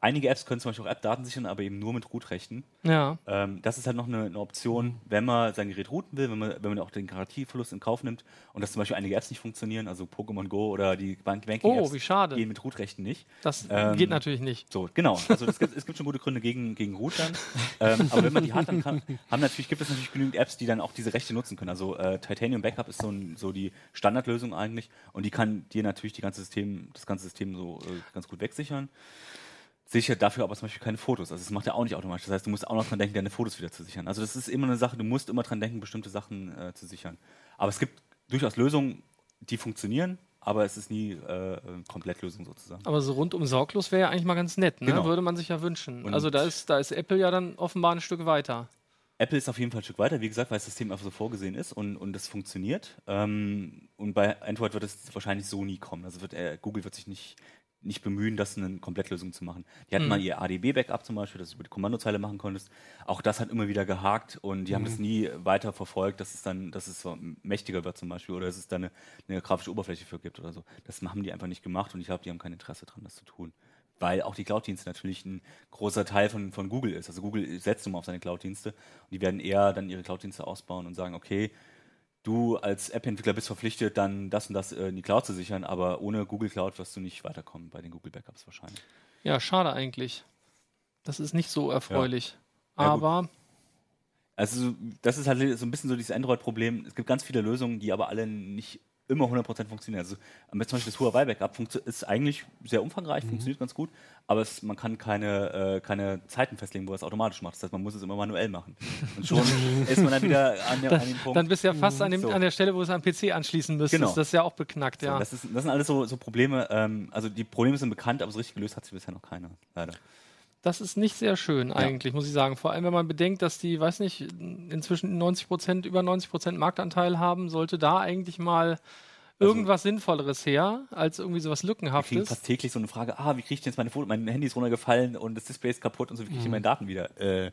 einige Apps können zum Beispiel auch App-Daten sichern, aber eben nur mit Root-Rechten. Ja. Ähm, das ist halt noch eine, eine, Option, wenn man sein Gerät routen will, wenn man, wenn man auch den Garantieverlust in Kauf nimmt und dass zum Beispiel einige Apps nicht funktionieren, also Pokémon Go oder die Bank Banking oh, wie schade. gehen mit Root-Rechten nicht. Das ähm, geht natürlich nicht. So, genau. Also gibt, es gibt schon gute Gründe gegen, gegen Root dann. ähm, aber wenn man die hat, dann kann, haben natürlich, gibt es natürlich genügend Apps, die dann auch diese Rechte nutzen können. Also äh, Titanium Backup ist so, ein, so, die Standardlösung eigentlich und die kann dir natürlich die ganze System, das ganze System so äh, ganz gut wegsichern sichert dafür aber zum Beispiel keine Fotos. Also das macht er auch nicht automatisch. Das heißt, du musst auch noch dran denken, deine Fotos wieder zu sichern. Also das ist immer eine Sache, du musst immer dran denken, bestimmte Sachen äh, zu sichern. Aber es gibt durchaus Lösungen, die funktionieren, aber es ist nie äh, Komplettlösung sozusagen. Aber so rundum sorglos wäre ja eigentlich mal ganz nett, ne? Genau. würde man sich ja wünschen. Und also da ist, da ist Apple ja dann offenbar ein Stück weiter. Apple ist auf jeden Fall ein Stück weiter, wie gesagt, weil das System einfach so vorgesehen ist und, und das funktioniert. Ähm, und bei Android wird es wahrscheinlich so nie kommen. Also wird, äh, Google wird sich nicht nicht bemühen, das eine Komplettlösung zu machen. Die hatten mhm. mal ihr ADB-Backup zum Beispiel, das du über die Kommandozeile machen konntest. Auch das hat immer wieder gehakt und die mhm. haben das nie weiter verfolgt, dass es dann, dass es mächtiger wird zum Beispiel oder dass es da eine, eine grafische Oberfläche für gibt oder so. Das haben die einfach nicht gemacht und ich glaube, die haben kein Interesse daran, das zu tun. Weil auch die Cloud-Dienste natürlich ein großer Teil von, von Google ist. Also Google setzt immer auf seine Cloud-Dienste und die werden eher dann ihre Cloud-Dienste ausbauen und sagen, okay, du als App-Entwickler bist verpflichtet, dann das und das äh, in die Cloud zu sichern, aber ohne Google Cloud wirst du nicht weiterkommen bei den Google Backups wahrscheinlich. Ja, schade eigentlich. Das ist nicht so erfreulich. Ja. Ja, aber. Gut. Also, das ist halt so ein bisschen so dieses Android-Problem. Es gibt ganz viele Lösungen, die aber alle nicht immer 100% funktionieren. Also zum Beispiel das Huawei-Backup ist eigentlich sehr umfangreich, mhm. funktioniert ganz gut, aber es, man kann keine, äh, keine Zeiten festlegen, wo es automatisch macht. Das heißt, man muss es immer manuell machen. Und schon ist man dann wieder an, der, an dem Punkt. Dann bist du ja fast an, dem, so. an der Stelle, wo du es am PC anschließen müsstest. Genau. Das ist ja auch beknackt, so, ja. Das, ist, das, sind alles so, so Probleme. Ähm, also die Probleme sind bekannt, aber so richtig gelöst hat sie bisher noch keiner, leider. Das ist nicht sehr schön eigentlich, ja. muss ich sagen. Vor allem, wenn man bedenkt, dass die, weiß nicht, inzwischen 90 Prozent, über 90 Prozent Marktanteil haben, sollte da eigentlich mal also irgendwas Sinnvolleres her, als irgendwie sowas Lückenhaftes. Ich kriege fast täglich so eine Frage, ah, wie kriege ich denn jetzt meine Fotos, mein Handy ist runtergefallen und das Display ist kaputt und so, wie kriege ich mhm. meine Daten wieder? Äh,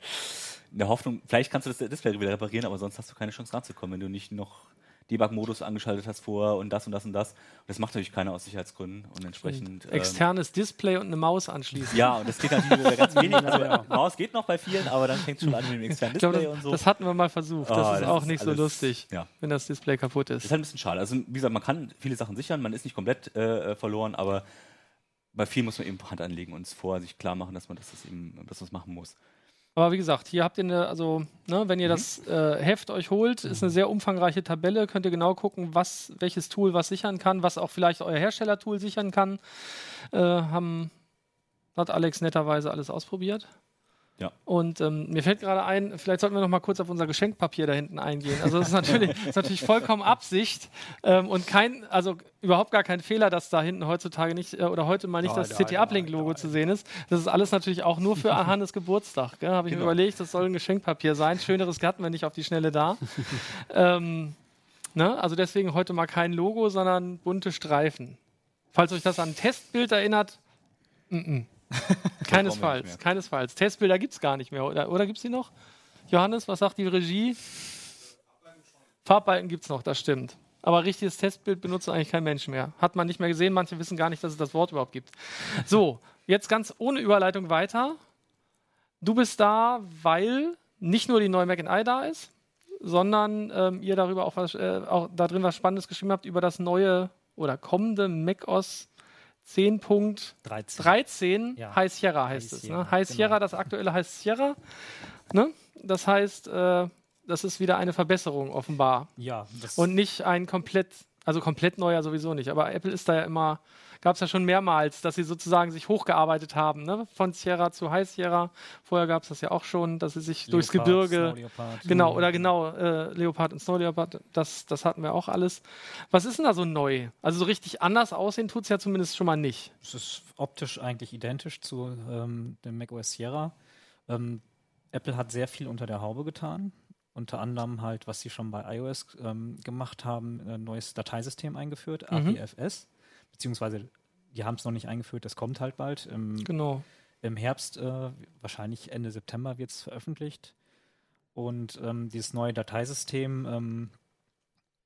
in der Hoffnung, vielleicht kannst du das Display wieder reparieren, aber sonst hast du keine Chance ranzukommen, wenn du nicht noch Debug-Modus angeschaltet hast vorher und das und das und das. Und das macht natürlich keiner aus Sicherheitsgründen und entsprechend. Und externes ähm, Display und eine Maus anschließen. Ja, und das geht natürlich bei ganz wenigen. Also, ja. Maus geht noch bei vielen, aber dann fängt es schon an mit dem externen Display glaub, das, und so. Das hatten wir mal versucht. Das oh, ist das auch ist nicht alles, so lustig, ja. wenn das Display kaputt ist. Das ist halt ein bisschen schade. Also, wie gesagt, man kann viele Sachen sichern, man ist nicht komplett äh, verloren, aber bei vielen muss man eben Hand anlegen und es vorher sich klar machen, dass man das, das eben, dass man das machen muss. Aber wie gesagt, hier habt ihr eine, also, ne, wenn ihr mhm. das äh, Heft euch holt, ist eine sehr umfangreiche Tabelle, könnt ihr genau gucken, was, welches Tool was sichern kann, was auch vielleicht euer Herstellertool sichern kann. Äh, haben, hat Alex netterweise alles ausprobiert. Ja. Und ähm, mir fällt gerade ein, vielleicht sollten wir noch mal kurz auf unser Geschenkpapier da hinten eingehen. Also das ist natürlich, das ist natürlich vollkommen Absicht ähm, und kein, also überhaupt gar kein Fehler, dass da hinten heutzutage nicht äh, oder heute mal nicht nein, das CT Uplink Logo zu sehen ist. Das ist alles natürlich auch nur für Hannes Geburtstag. Habe ich genau. mir überlegt, das soll ein Geschenkpapier sein. Schöneres hatten wir nicht auf die Schnelle da. ähm, ne? Also deswegen heute mal kein Logo, sondern bunte Streifen. Falls euch das an ein Testbild erinnert, m -m. keinesfalls, keinesfalls. Testbilder gibt es gar nicht mehr, oder, oder gibt es die noch? Johannes, was sagt die Regie? Farbbalken gibt es noch, das stimmt. Aber richtiges Testbild benutzt eigentlich kein Mensch mehr. Hat man nicht mehr gesehen, manche wissen gar nicht, dass es das Wort überhaupt gibt. So, jetzt ganz ohne Überleitung weiter. Du bist da, weil nicht nur die neue Mac I da ist, sondern ähm, ihr darüber auch, was, äh, auch da drin was Spannendes geschrieben habt über das neue oder kommende macOS 10.13 ja. High Sierra heißt High es. Ne? High genau. Sierra, das aktuelle High Sierra. Ne? Das heißt, äh, das ist wieder eine Verbesserung offenbar. Ja. Und nicht ein komplett, also komplett neuer sowieso nicht. Aber Apple ist da ja immer gab es ja schon mehrmals, dass sie sozusagen sich hochgearbeitet haben, ne? von Sierra zu High Sierra. Vorher gab es das ja auch schon, dass sie sich Leopard, durchs Gebirge, genau, oder genau, äh, Leopard und Snow Leopard, das, das hatten wir auch alles. Was ist denn da so neu? Also so richtig anders aussehen tut es ja zumindest schon mal nicht. Es ist optisch eigentlich identisch zu ähm, dem macOS Sierra. Ähm, Apple hat sehr viel unter der Haube getan unter anderem halt, was sie schon bei iOS ähm, gemacht haben, ein neues Dateisystem eingeführt, mhm. Beziehungsweise die haben es noch nicht eingeführt, das kommt halt bald. Im, genau. Im Herbst, äh, wahrscheinlich Ende September wird es veröffentlicht. Und ähm, dieses neue Dateisystem, ähm,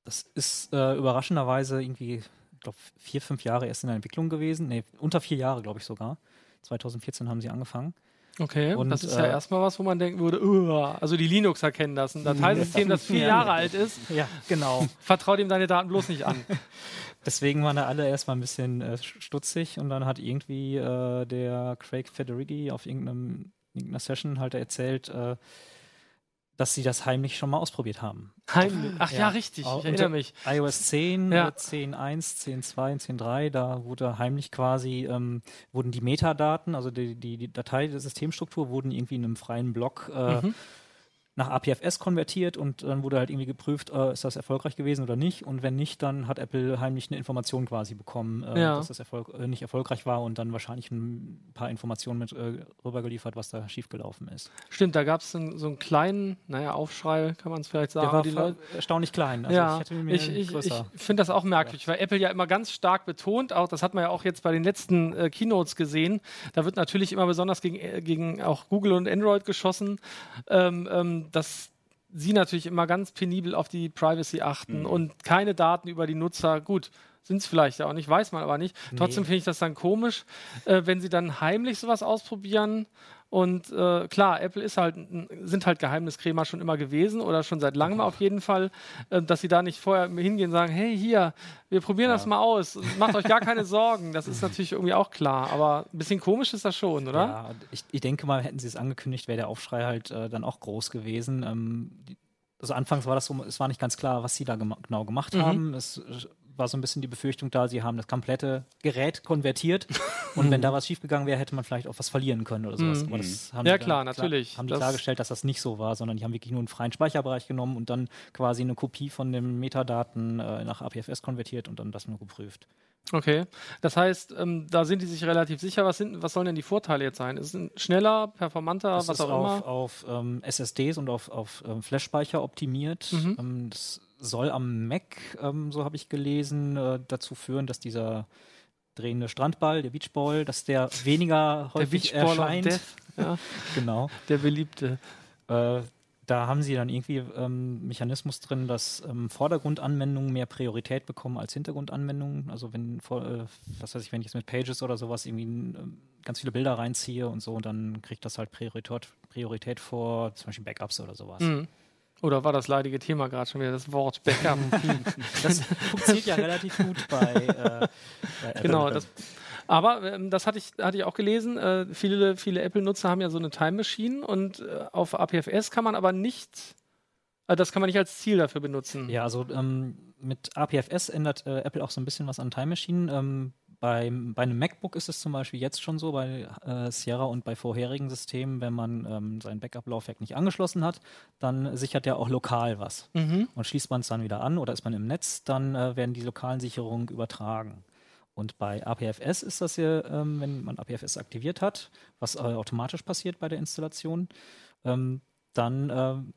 das ist äh, überraschenderweise irgendwie, ich glaube, vier, fünf Jahre erst in der Entwicklung gewesen. Nee, unter vier Jahre, glaube ich sogar. 2014 haben sie angefangen. Okay, Und, das ist ja äh, erstmal was, wo man denken würde, "Uah." also die Linuxer kennen das. Ein Dateisystem, das vier Ja. Jahre alt ist, Ja, genau. vertraut ihm deine Daten bloß nicht an. Deswegen waren da alle erstmal ein bisschen äh, stutzig und dann hat irgendwie äh, der Craig Federighi auf irgendeinem, irgendeiner Session halt erzählt, äh, dass sie das heimlich schon mal ausprobiert haben. Heimlich. Ach ja, Ja. richtig, ich erinnere mich. iOS 10, Ja. äh, 10.1, 10.2 und 10.3, da wurde heimlich quasi, ähm, wurden die Metadaten, also die, die, die Datei der Systemstruktur, wurden irgendwie in einem freien Block äh, Mhm. Nach APFS konvertiert und dann wurde halt irgendwie geprüft, äh, ist das erfolgreich gewesen oder nicht. Und wenn nicht, dann hat Apple heimlich eine Information quasi bekommen, äh, Ja. dass das Erfolg, äh, nicht erfolgreich war und dann wahrscheinlich ein paar Informationen mit äh, rübergeliefert, was da schiefgelaufen ist. Stimmt, da gab es so einen kleinen, naja, Aufschrei, kann man es vielleicht sagen. Der war die Leute, erstaunlich klein. Also ja, ich ich, ich, ich finde das auch merkwürdig, weil Apple ja immer ganz stark betont, auch das hat man ja auch jetzt bei den letzten äh, Keynotes gesehen, da wird natürlich immer besonders gegen, äh, gegen auch Google und Android geschossen, ähm, ähm, dass sie natürlich immer ganz penibel auf die Privacy achten Mhm. und keine Daten über die Nutzer, gut, sind es vielleicht ja auch nicht, weiß man aber nicht. Trotzdem finde ich das dann komisch, äh, wenn sie dann heimlich sowas ausprobieren. Und äh, klar, Apple ist halt, sind halt Geheimniskrämer schon immer gewesen oder schon seit langem auf jeden Fall, äh, dass sie da nicht vorher hingehen und sagen, hey, hier, wir probieren das mal aus. Macht euch gar keine Sorgen. Das ist natürlich irgendwie auch klar. Aber ein bisschen komisch ist das schon, oder? Ja, ich, ich denke mal, hätten sie es angekündigt, wäre der Aufschrei halt äh, dann auch groß gewesen. Ähm, also anfangs war das so, es war nicht ganz klar, was sie da gema genau gemacht Mhm. haben. Es war so ein bisschen die Befürchtung da, sie haben das komplette Gerät konvertiert und wenn da was schiefgegangen wäre, hätte man vielleicht auch was verlieren können oder sowas. Mhm. Aber das haben Ja, klar, natürlich. haben die Das- klargestellt, dass das nicht so war, sondern die haben wirklich nur einen freien Speicherbereich genommen und dann quasi eine Kopie von den Metadaten äh, nach APFS konvertiert und dann das nur geprüft. Okay. Das heißt, ähm, da sind die sich relativ sicher. Was, sind, was sollen denn die Vorteile jetzt sein? Ist es schneller, performanter, Das was ist auch auf, immer? auf ähm, SSDs und auf, auf ähm, Flash-Speicher optimiert. Mhm. Ähm, das soll am Mac, ähm, so habe ich gelesen, äh, dazu führen, dass dieser drehende Strandball, der Beachball, dass der weniger Der häufig Beachball of erscheint. Death, ja, Genau. der beliebte. Äh, da haben sie dann irgendwie ähm, Mechanismus drin, dass ähm, Vordergrundanwendungen mehr Priorität bekommen als Hintergrundanwendungen. Also wenn, vor, äh, was weiß ich, wenn ich jetzt mit Pages oder sowas irgendwie ähm, ganz viele Bilder reinziehe und so, dann kriegt das halt Priorität, Priorität vor zum Beispiel Backups oder sowas. Mhm. Oder war das leidige Thema gerade schon wieder, das Wort Backup? Das funktioniert ja relativ gut bei, äh, bei genau. Das, aber ähm, das hatte ich, hatte ich auch gelesen. Äh, viele viele Apple-Nutzer haben ja so eine Time Machine und äh, auf APFS kann man aber nicht, äh, das kann man nicht als Ziel dafür benutzen. Ja, also ähm, mit APFS ändert äh, Apple auch so ein bisschen was an Time Machine. Ähm, beim, bei einem MacBook ist es zum Beispiel jetzt schon so, bei äh, Sierra und bei vorherigen Systemen, wenn man ähm, sein Backup-Laufwerk nicht angeschlossen hat, dann sichert er auch lokal was. Mhm. Und schließt man es dann wieder an oder ist man im Netz, dann äh, werden die lokalen Sicherungen übertragen. Und bei APFS ist das ja, ähm, wenn man APFS aktiviert hat, was äh, automatisch passiert bei der Installation, ähm, dann ähm,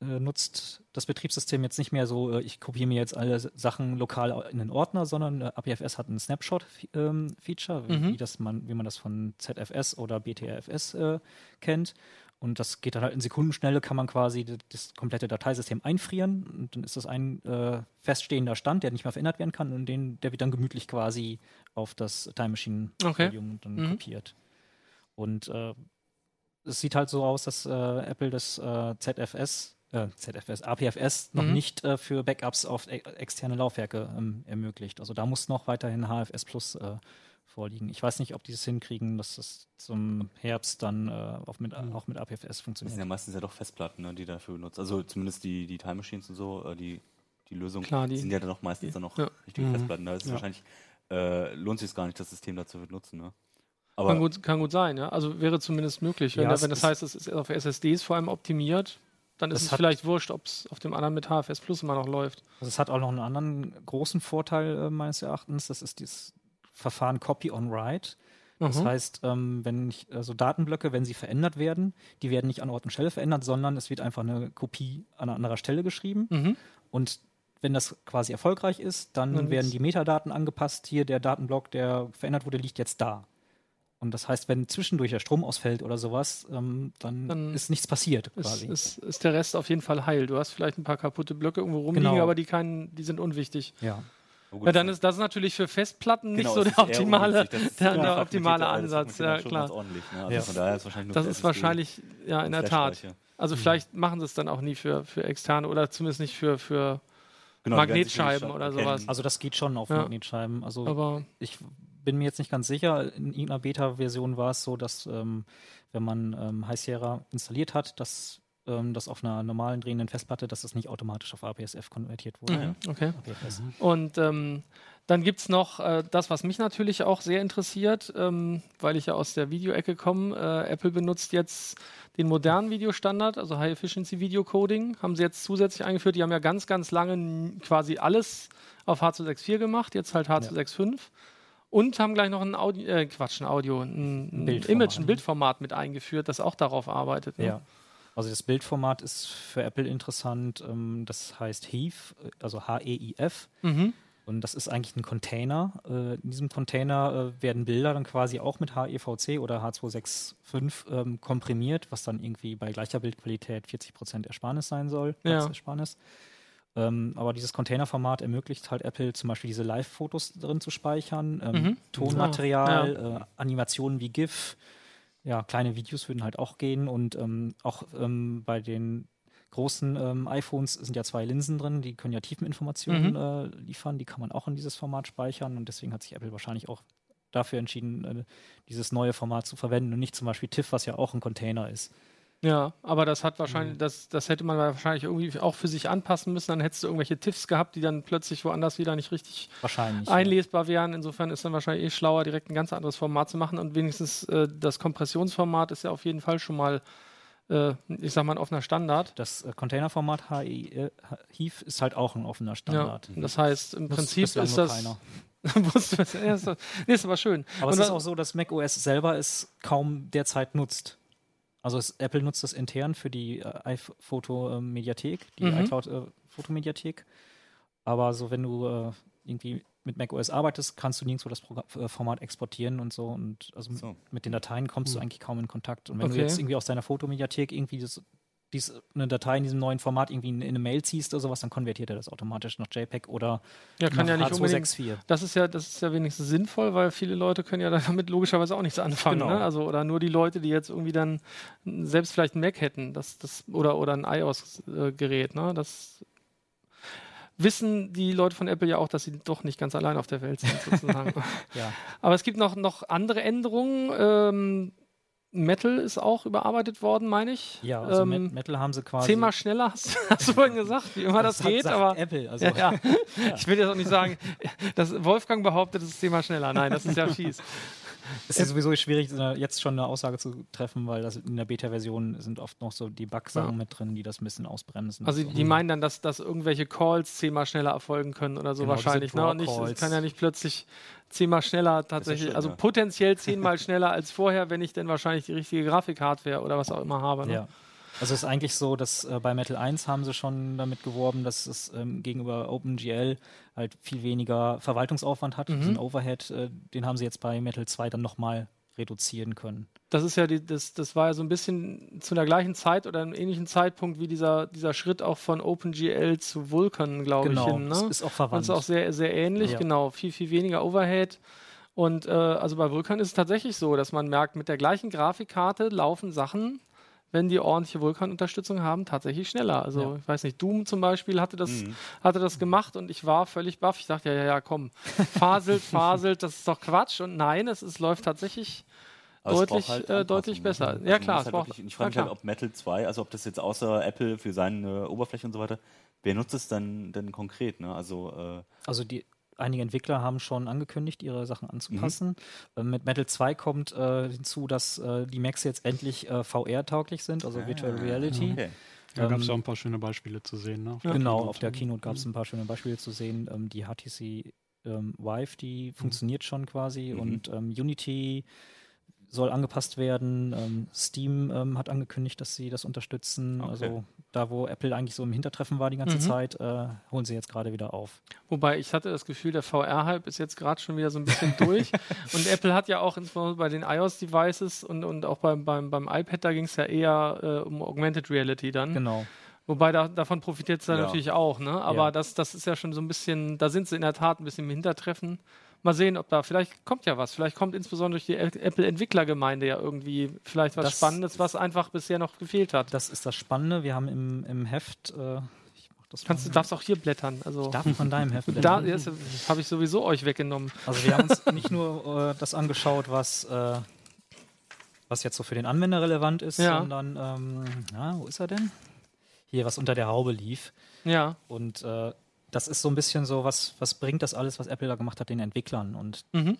äh, nutzt das Betriebssystem jetzt nicht mehr so, äh, ich kopiere mir jetzt alle Sachen lokal in den Ordner, sondern äh, APFS hat ein Snapshot-Feature, wie, Mhm. wie, das man, wie man das von ZFS oder BTRFS kennt. Und das geht dann halt in Sekundenschnelle, kann man quasi das, komplette Dateisystem einfrieren. Und dann ist das ein äh, feststehender Stand, der nicht mehr verändert werden kann. Und den, der wird dann gemütlich quasi auf das Time Machine Okay. Dann Mhm. kopiert. Und äh, es sieht halt so aus, dass äh, Apple das ZFS, äh, ZFS, APFS noch Mhm. nicht äh, für Backups auf e externe Laufwerke ähm, ermöglicht. Also da muss noch weiterhin HFS Plus äh, vorliegen. Ich weiß nicht, ob die es hinkriegen, dass das zum Herbst dann äh, auch, mit, auch mit APFS Das sind funktioniert. ja meistens ja doch Festplatten, ne, die dafür benutzt. Also zumindest die, die Time Machines und so, äh, die, die Lösung Klar, die- sind ja dann auch meistens dann noch Ja. richtige Mhm. Festplatten. Da ist es Ja. wahrscheinlich, äh, lohnt sich gar nicht, das System dazu zu benutzen. Ne? Kann Aber gut, kann gut sein, ja. Also wäre zumindest möglich. Wenn, Ja, da, wenn das heißt, es ist auf SSDs vor allem optimiert, dann ist Das es vielleicht wurscht, ob es auf dem anderen mit HFS Plus immer noch läuft. Also es hat auch noch einen anderen großen Vorteil äh, meines Erachtens. Das ist dieses Verfahren Copy on Write. Das Mhm. heißt, ähm, wenn ich, also Datenblöcke, wenn sie verändert werden, die werden nicht an Ort und Stelle verändert, sondern es wird einfach eine Kopie an einer anderer Stelle geschrieben. Mhm. Und wenn das quasi erfolgreich ist, dann Dann werden die Metadaten angepasst. Hier der Datenblock, der verändert wurde, liegt jetzt da. Und das heißt, wenn zwischendurch der Strom ausfällt oder sowas, ähm, dann, Dann ist nichts passiert Ist, quasi. ist, ist der Rest auf jeden Fall heil. Du hast vielleicht ein paar kaputte Blöcke irgendwo rumliegen, Genau. aber die, keinen, die sind unwichtig. ja. Ja, dann ist das natürlich für Festplatten nicht Genau, so es der ist optimale, ist der, ja der optimale Ansatz. Ja, klar. ne? Also Ja. von daher ist wahrscheinlich nur Das ist wahrscheinlich, ja, in der Tat. Also vielleicht machen sie es dann auch nie für, für externe oder zumindest nicht für, für Genau, Magnetscheiben oder sowas. Also das geht schon auf Ja. Magnetscheiben. Also aber ich bin mir jetzt nicht ganz sicher. In irgendeiner Beta-Version war es so, dass ähm, wenn man ähm, High Sierra installiert hat, dass ähm, das auf einer normalen drehenden Festplatte, dass das nicht automatisch auf APSF konvertiert wurde. mhm, okay. APFS. Und ähm, dann gibt es noch äh, das, was mich natürlich auch sehr interessiert, ähm, weil ich ja aus der Videoecke komme. Äh, Apple benutzt jetzt den modernen Videostandard, also High Efficiency Video Coding, haben sie jetzt zusätzlich eingeführt. Die haben ja ganz, ganz lange quasi alles auf H264 gemacht, jetzt halt H265. Und haben gleich noch ein Audio, äh, Quatsch, ein Audio, ein, ein Bildformat. Image, ein Bildformat mit eingeführt, das auch darauf arbeitet. Ne? Ja. Also das Bildformat ist für Apple interessant. Ähm, das heißt HEIF, also H-E-I-F. Mhm. Und das ist eigentlich ein Container. Äh, in diesem Container äh, werden Bilder dann quasi auch mit HEVC oder H265 ähm, komprimiert, was dann irgendwie bei gleicher Bildqualität 40% Ersparnis sein soll. Ja. Platzersparnis. Ähm, aber dieses Containerformat ermöglicht halt Apple zum Beispiel diese Live-Fotos drin zu speichern, ähm, Mhm. Tonmaterial, Ah, äh, Animationen wie GIF. Ja, kleine Videos würden halt auch gehen und ähm, auch ähm, bei den großen ähm, iPhones sind ja zwei Linsen drin, die können ja Tiefeninformationen Mhm. äh, liefern, die kann man auch in dieses Format speichern und deswegen hat sich Apple wahrscheinlich auch dafür entschieden, äh, dieses neue Format zu verwenden und nicht zum Beispiel TIFF, was ja auch ein Container ist. Ja, aber das hat Mhm. wahrscheinlich, das, das hätte man wahrscheinlich irgendwie auch für sich anpassen müssen. Dann hättest du irgendwelche Tiffs gehabt, die dann plötzlich woanders wieder nicht richtig einlesbar wären. Insofern ist dann wahrscheinlich eh schlauer, direkt ein ganz anderes Format zu machen. Und wenigstens äh, das Kompressionsformat ist ja auf jeden Fall schon mal, äh, ich sag mal, ein offener Standard. Das äh, Containerformat HI, äh, HEIF ist halt auch ein offener Ja, Standard. das heißt, im Nutzt Prinzip ist das. keiner. Ja, nee, ist aber schön. Aber Und es ist auch so, dass macOS selber es kaum derzeit nutzt. Also es, Apple nutzt das intern für die äh, iPhoto-Mediathek, die Mhm. iCloud-Fotomediathek. Aber so, wenn du äh, irgendwie mit macOS arbeitest, kannst du nirgendwo das Programm, äh, Format exportieren und so. Und also mit- So. mit den Dateien kommst du eigentlich kaum in Kontakt. Und wenn Okay. du jetzt irgendwie aus deiner Fotomediathek irgendwie das, dies, eine Datei in diesem neuen Format irgendwie in, in eine Mail ziehst oder sowas, dann konvertiert er das automatisch nach JPEG oder ja, kann nach ja nicht unbedingt. H264. Das ist ja, das ist ja wenigstens sinnvoll, weil viele Leute können ja damit logischerweise auch nichts anfangen. Genau. Ne? Also oder nur die Leute, die jetzt irgendwie dann selbst vielleicht ein Mac hätten, das, das oder oder ein iOS-Gerät. Ne? Das wissen die Leute von Apple ja auch, dass sie doch nicht ganz allein auf der Welt sind sozusagen. Ja. Aber es gibt noch noch andere Änderungen. Ähm, Metal ist auch überarbeitet worden, meine ich. Ja, also ähm, Met- Metal haben sie quasi. zehnmal schneller, hast, hast du vorhin gesagt, wie immer das, hat- geht, aber Apple, also ja, ja. Ich will jetzt auch nicht sagen, dass Wolfgang behauptet, es ist zehnmal schneller. Nein, das ist ja fies. Es ist sowieso schwierig, äh, jetzt schon eine Aussage zu treffen, weil das in der Beta-Version sind oft noch so die Bug-Sachen Ja. mit drin, die das ein bisschen ausbremsen. Also So. die meinen dann, dass, dass irgendwelche Calls zehnmal schneller erfolgen können oder so Genau, wahrscheinlich. Ne? Und nicht, es Draw-Calls. kann ja nicht plötzlich zehnmal schneller tatsächlich, schön, also ja. potenziell zehnmal schneller als vorher, wenn ich denn wahrscheinlich die richtige Grafikhardware oder was auch immer habe. Ne? Ja. Also es ist eigentlich so, dass äh, bei Metal 1 haben sie schon damit geworben, dass es ähm, gegenüber OpenGL halt viel weniger Verwaltungsaufwand hat. Mhm. Diesen Overhead, äh, den haben sie jetzt bei Metal 2 dann nochmal reduzieren können. Das ist ja die, das, das war ja so ein bisschen zu der gleichen Zeit oder einem ähnlichen Zeitpunkt wie dieser, dieser Schritt auch von OpenGL zu Vulkan, glaube ich, hin. Ne? das ist auch Das verwandt. ist auch sehr, sehr ähnlich, Ja. genau. Viel, viel weniger Overhead. Und äh, also bei Vulkan ist es tatsächlich so, dass man merkt, mit der gleichen Grafikkarte laufen Sachen, wenn die ordentliche Vulkan-Unterstützung haben, tatsächlich schneller. Also Ja. ich weiß nicht, Doom zum Beispiel hatte das, Mhm. hatte das gemacht und ich war völlig baff. Ich dachte, ja, ja, ja, komm, faselt, faselt, das ist doch Quatsch. Und nein, es, es läuft tatsächlich deutlich, halt äh, deutlich besser. Ja Also klar, braucht, halt wirklich, ich frage mich halt, ob Metal 2, also ob das jetzt außer Apple für seine Oberfläche und so weiter, wer nutzt es dann denn konkret? Ne? Also äh, Also die einige Entwickler haben schon angekündigt, ihre Sachen anzupassen. Mhm. Ähm, mit Metal 2 kommt äh, hinzu, dass äh, die Macs jetzt endlich äh, VR-tauglich sind, also Virtual Reality. Ah, okay. Da gab es Ähm, ja auch ein paar schöne Beispiele zu sehen. Ne? Ja. Genau, Keynote. auf der Keynote gab es ein paar schöne Beispiele zu sehen. Ähm, die HTC ähm, Vive, die Mhm. funktioniert schon quasi Mhm. und ähm, Unity soll angepasst werden. Ähm, Steam ähm, hat angekündigt, dass sie das unterstützen. Okay. Also da, wo Apple eigentlich so im Hintertreffen war die ganze Mhm. Zeit, äh, holen sie jetzt gerade wieder auf. Wobei ich hatte das Gefühl, der VR-Hype ist jetzt gerade schon wieder so ein bisschen durch. und Apple hat ja auch insbesondere bei den iOS-Devices und, und auch beim, beim, beim iPad, da ging es ja eher äh, um Augmented Reality dann. Genau. Wobei da, davon profitiert es dann Ja. natürlich auch, ne? Aber Ja. das, das ist ja schon so ein bisschen, da sind sie in der Tat ein bisschen im Hintertreffen. Mal sehen, ob da, vielleicht kommt ja was. Vielleicht kommt insbesondere durch die Apple-Entwicklergemeinde ja irgendwie vielleicht was Das- Spannendes, was einfach bisher noch gefehlt hat. Das ist das Spannende. Wir haben im, im Heft. Äh, ich Kannst, du darfst auch hier blättern. Also, Darf von deinem Heft. da blättern? jetzt habe ich sowieso euch weggenommen. Also wir haben uns nicht nur äh, das angeschaut, was, äh, was jetzt so für den Anwender relevant ist, Ja. sondern, ähm, na, wo ist er denn? Hier, was unter der Haube lief. Ja. Und äh, das ist so ein bisschen so, was, was bringt das alles, was Apple da gemacht hat, den Entwicklern? Und Mhm.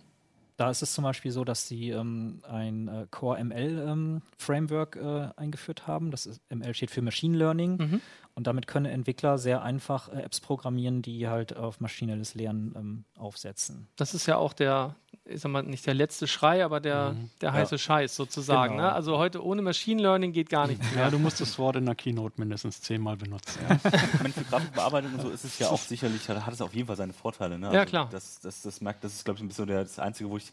da ist es zum Beispiel so, dass sie ähm, ein äh, Core ML ähm, Framework äh, eingeführt haben. Das ist, ML steht für Machine Learning. Mhm. Und damit können Entwickler sehr einfach äh, Apps programmieren, die halt auf maschinelles Lernen ähm, aufsetzen. Das ist ja auch der, ich sag mal, nicht der letzte Schrei, aber der, der heiße Scheiß sozusagen. Genau. Ne? Also heute ohne Machine Learning geht gar nichts Ja, mehr. du musst das Wort in der Keynote mindestens zehnmal benutzen. Ja. Ich meine, für Grafikbearbeitung und so ist es ja auch sicherlich, hat es auf jeden Fall seine Vorteile. Ne? Ja, klar. Das, das, das, merkt, das ist, glaube ich, ein bisschen der, das Einzige, wo ich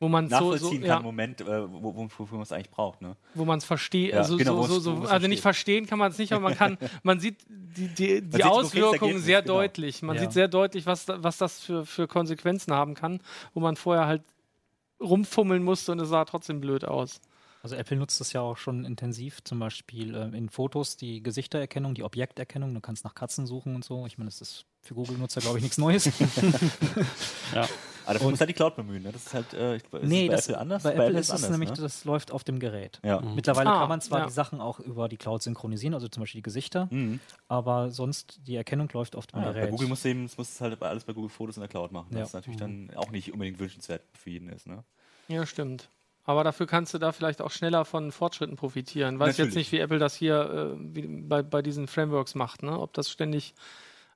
Wo man so, so nachvollziehen kann ja, im Moment, äh, wo, wo, wofür man es eigentlich braucht. Ne? wo man es versteht, Ja, also, genau, so, wo so, wo also nicht verstehen kann man es nicht, aber man kann, man sieht die, die, die Auswirkungen sehr genau. deutlich. Man Ja. sieht sehr deutlich, was, da- was das für, für Konsequenzen haben kann, wo man vorher halt rumfummeln musste und es sah trotzdem blöd aus. Also Apple nutzt das ja auch schon intensiv, zum Beispiel äh, in Fotos die Gesichtererkennung, die Objekterkennung. Du kannst nach Katzen suchen und so. Ich meine, das ist für Google-Nutzer, glaube ich, nichts Neues. Ja. Aber dafür muss halt die Cloud bemühen. Ne? Das ist halt äh, ist nee, bei das, Apple anders. bei Apple ist es anders, nämlich, ne? das läuft auf dem Gerät. Ja. Mittlerweile Ah, kann man zwar ja. die Sachen auch über die Cloud synchronisieren, also zum Beispiel die Gesichter, Mhm. aber sonst die Erkennung läuft auf dem Ah, Gerät. bei Google muss eben, es muss es halt alles bei Google Fotos in der Cloud machen. Ja. Das ist natürlich dann auch nicht unbedingt wünschenswert für jeden ist. Ne? Ja, stimmt. Aber dafür kannst du da vielleicht auch schneller von Fortschritten profitieren. Weiß jetzt Natürlich. nicht, wie Apple das hier äh, wie bei, bei diesen Frameworks macht, ne? Ob das ständig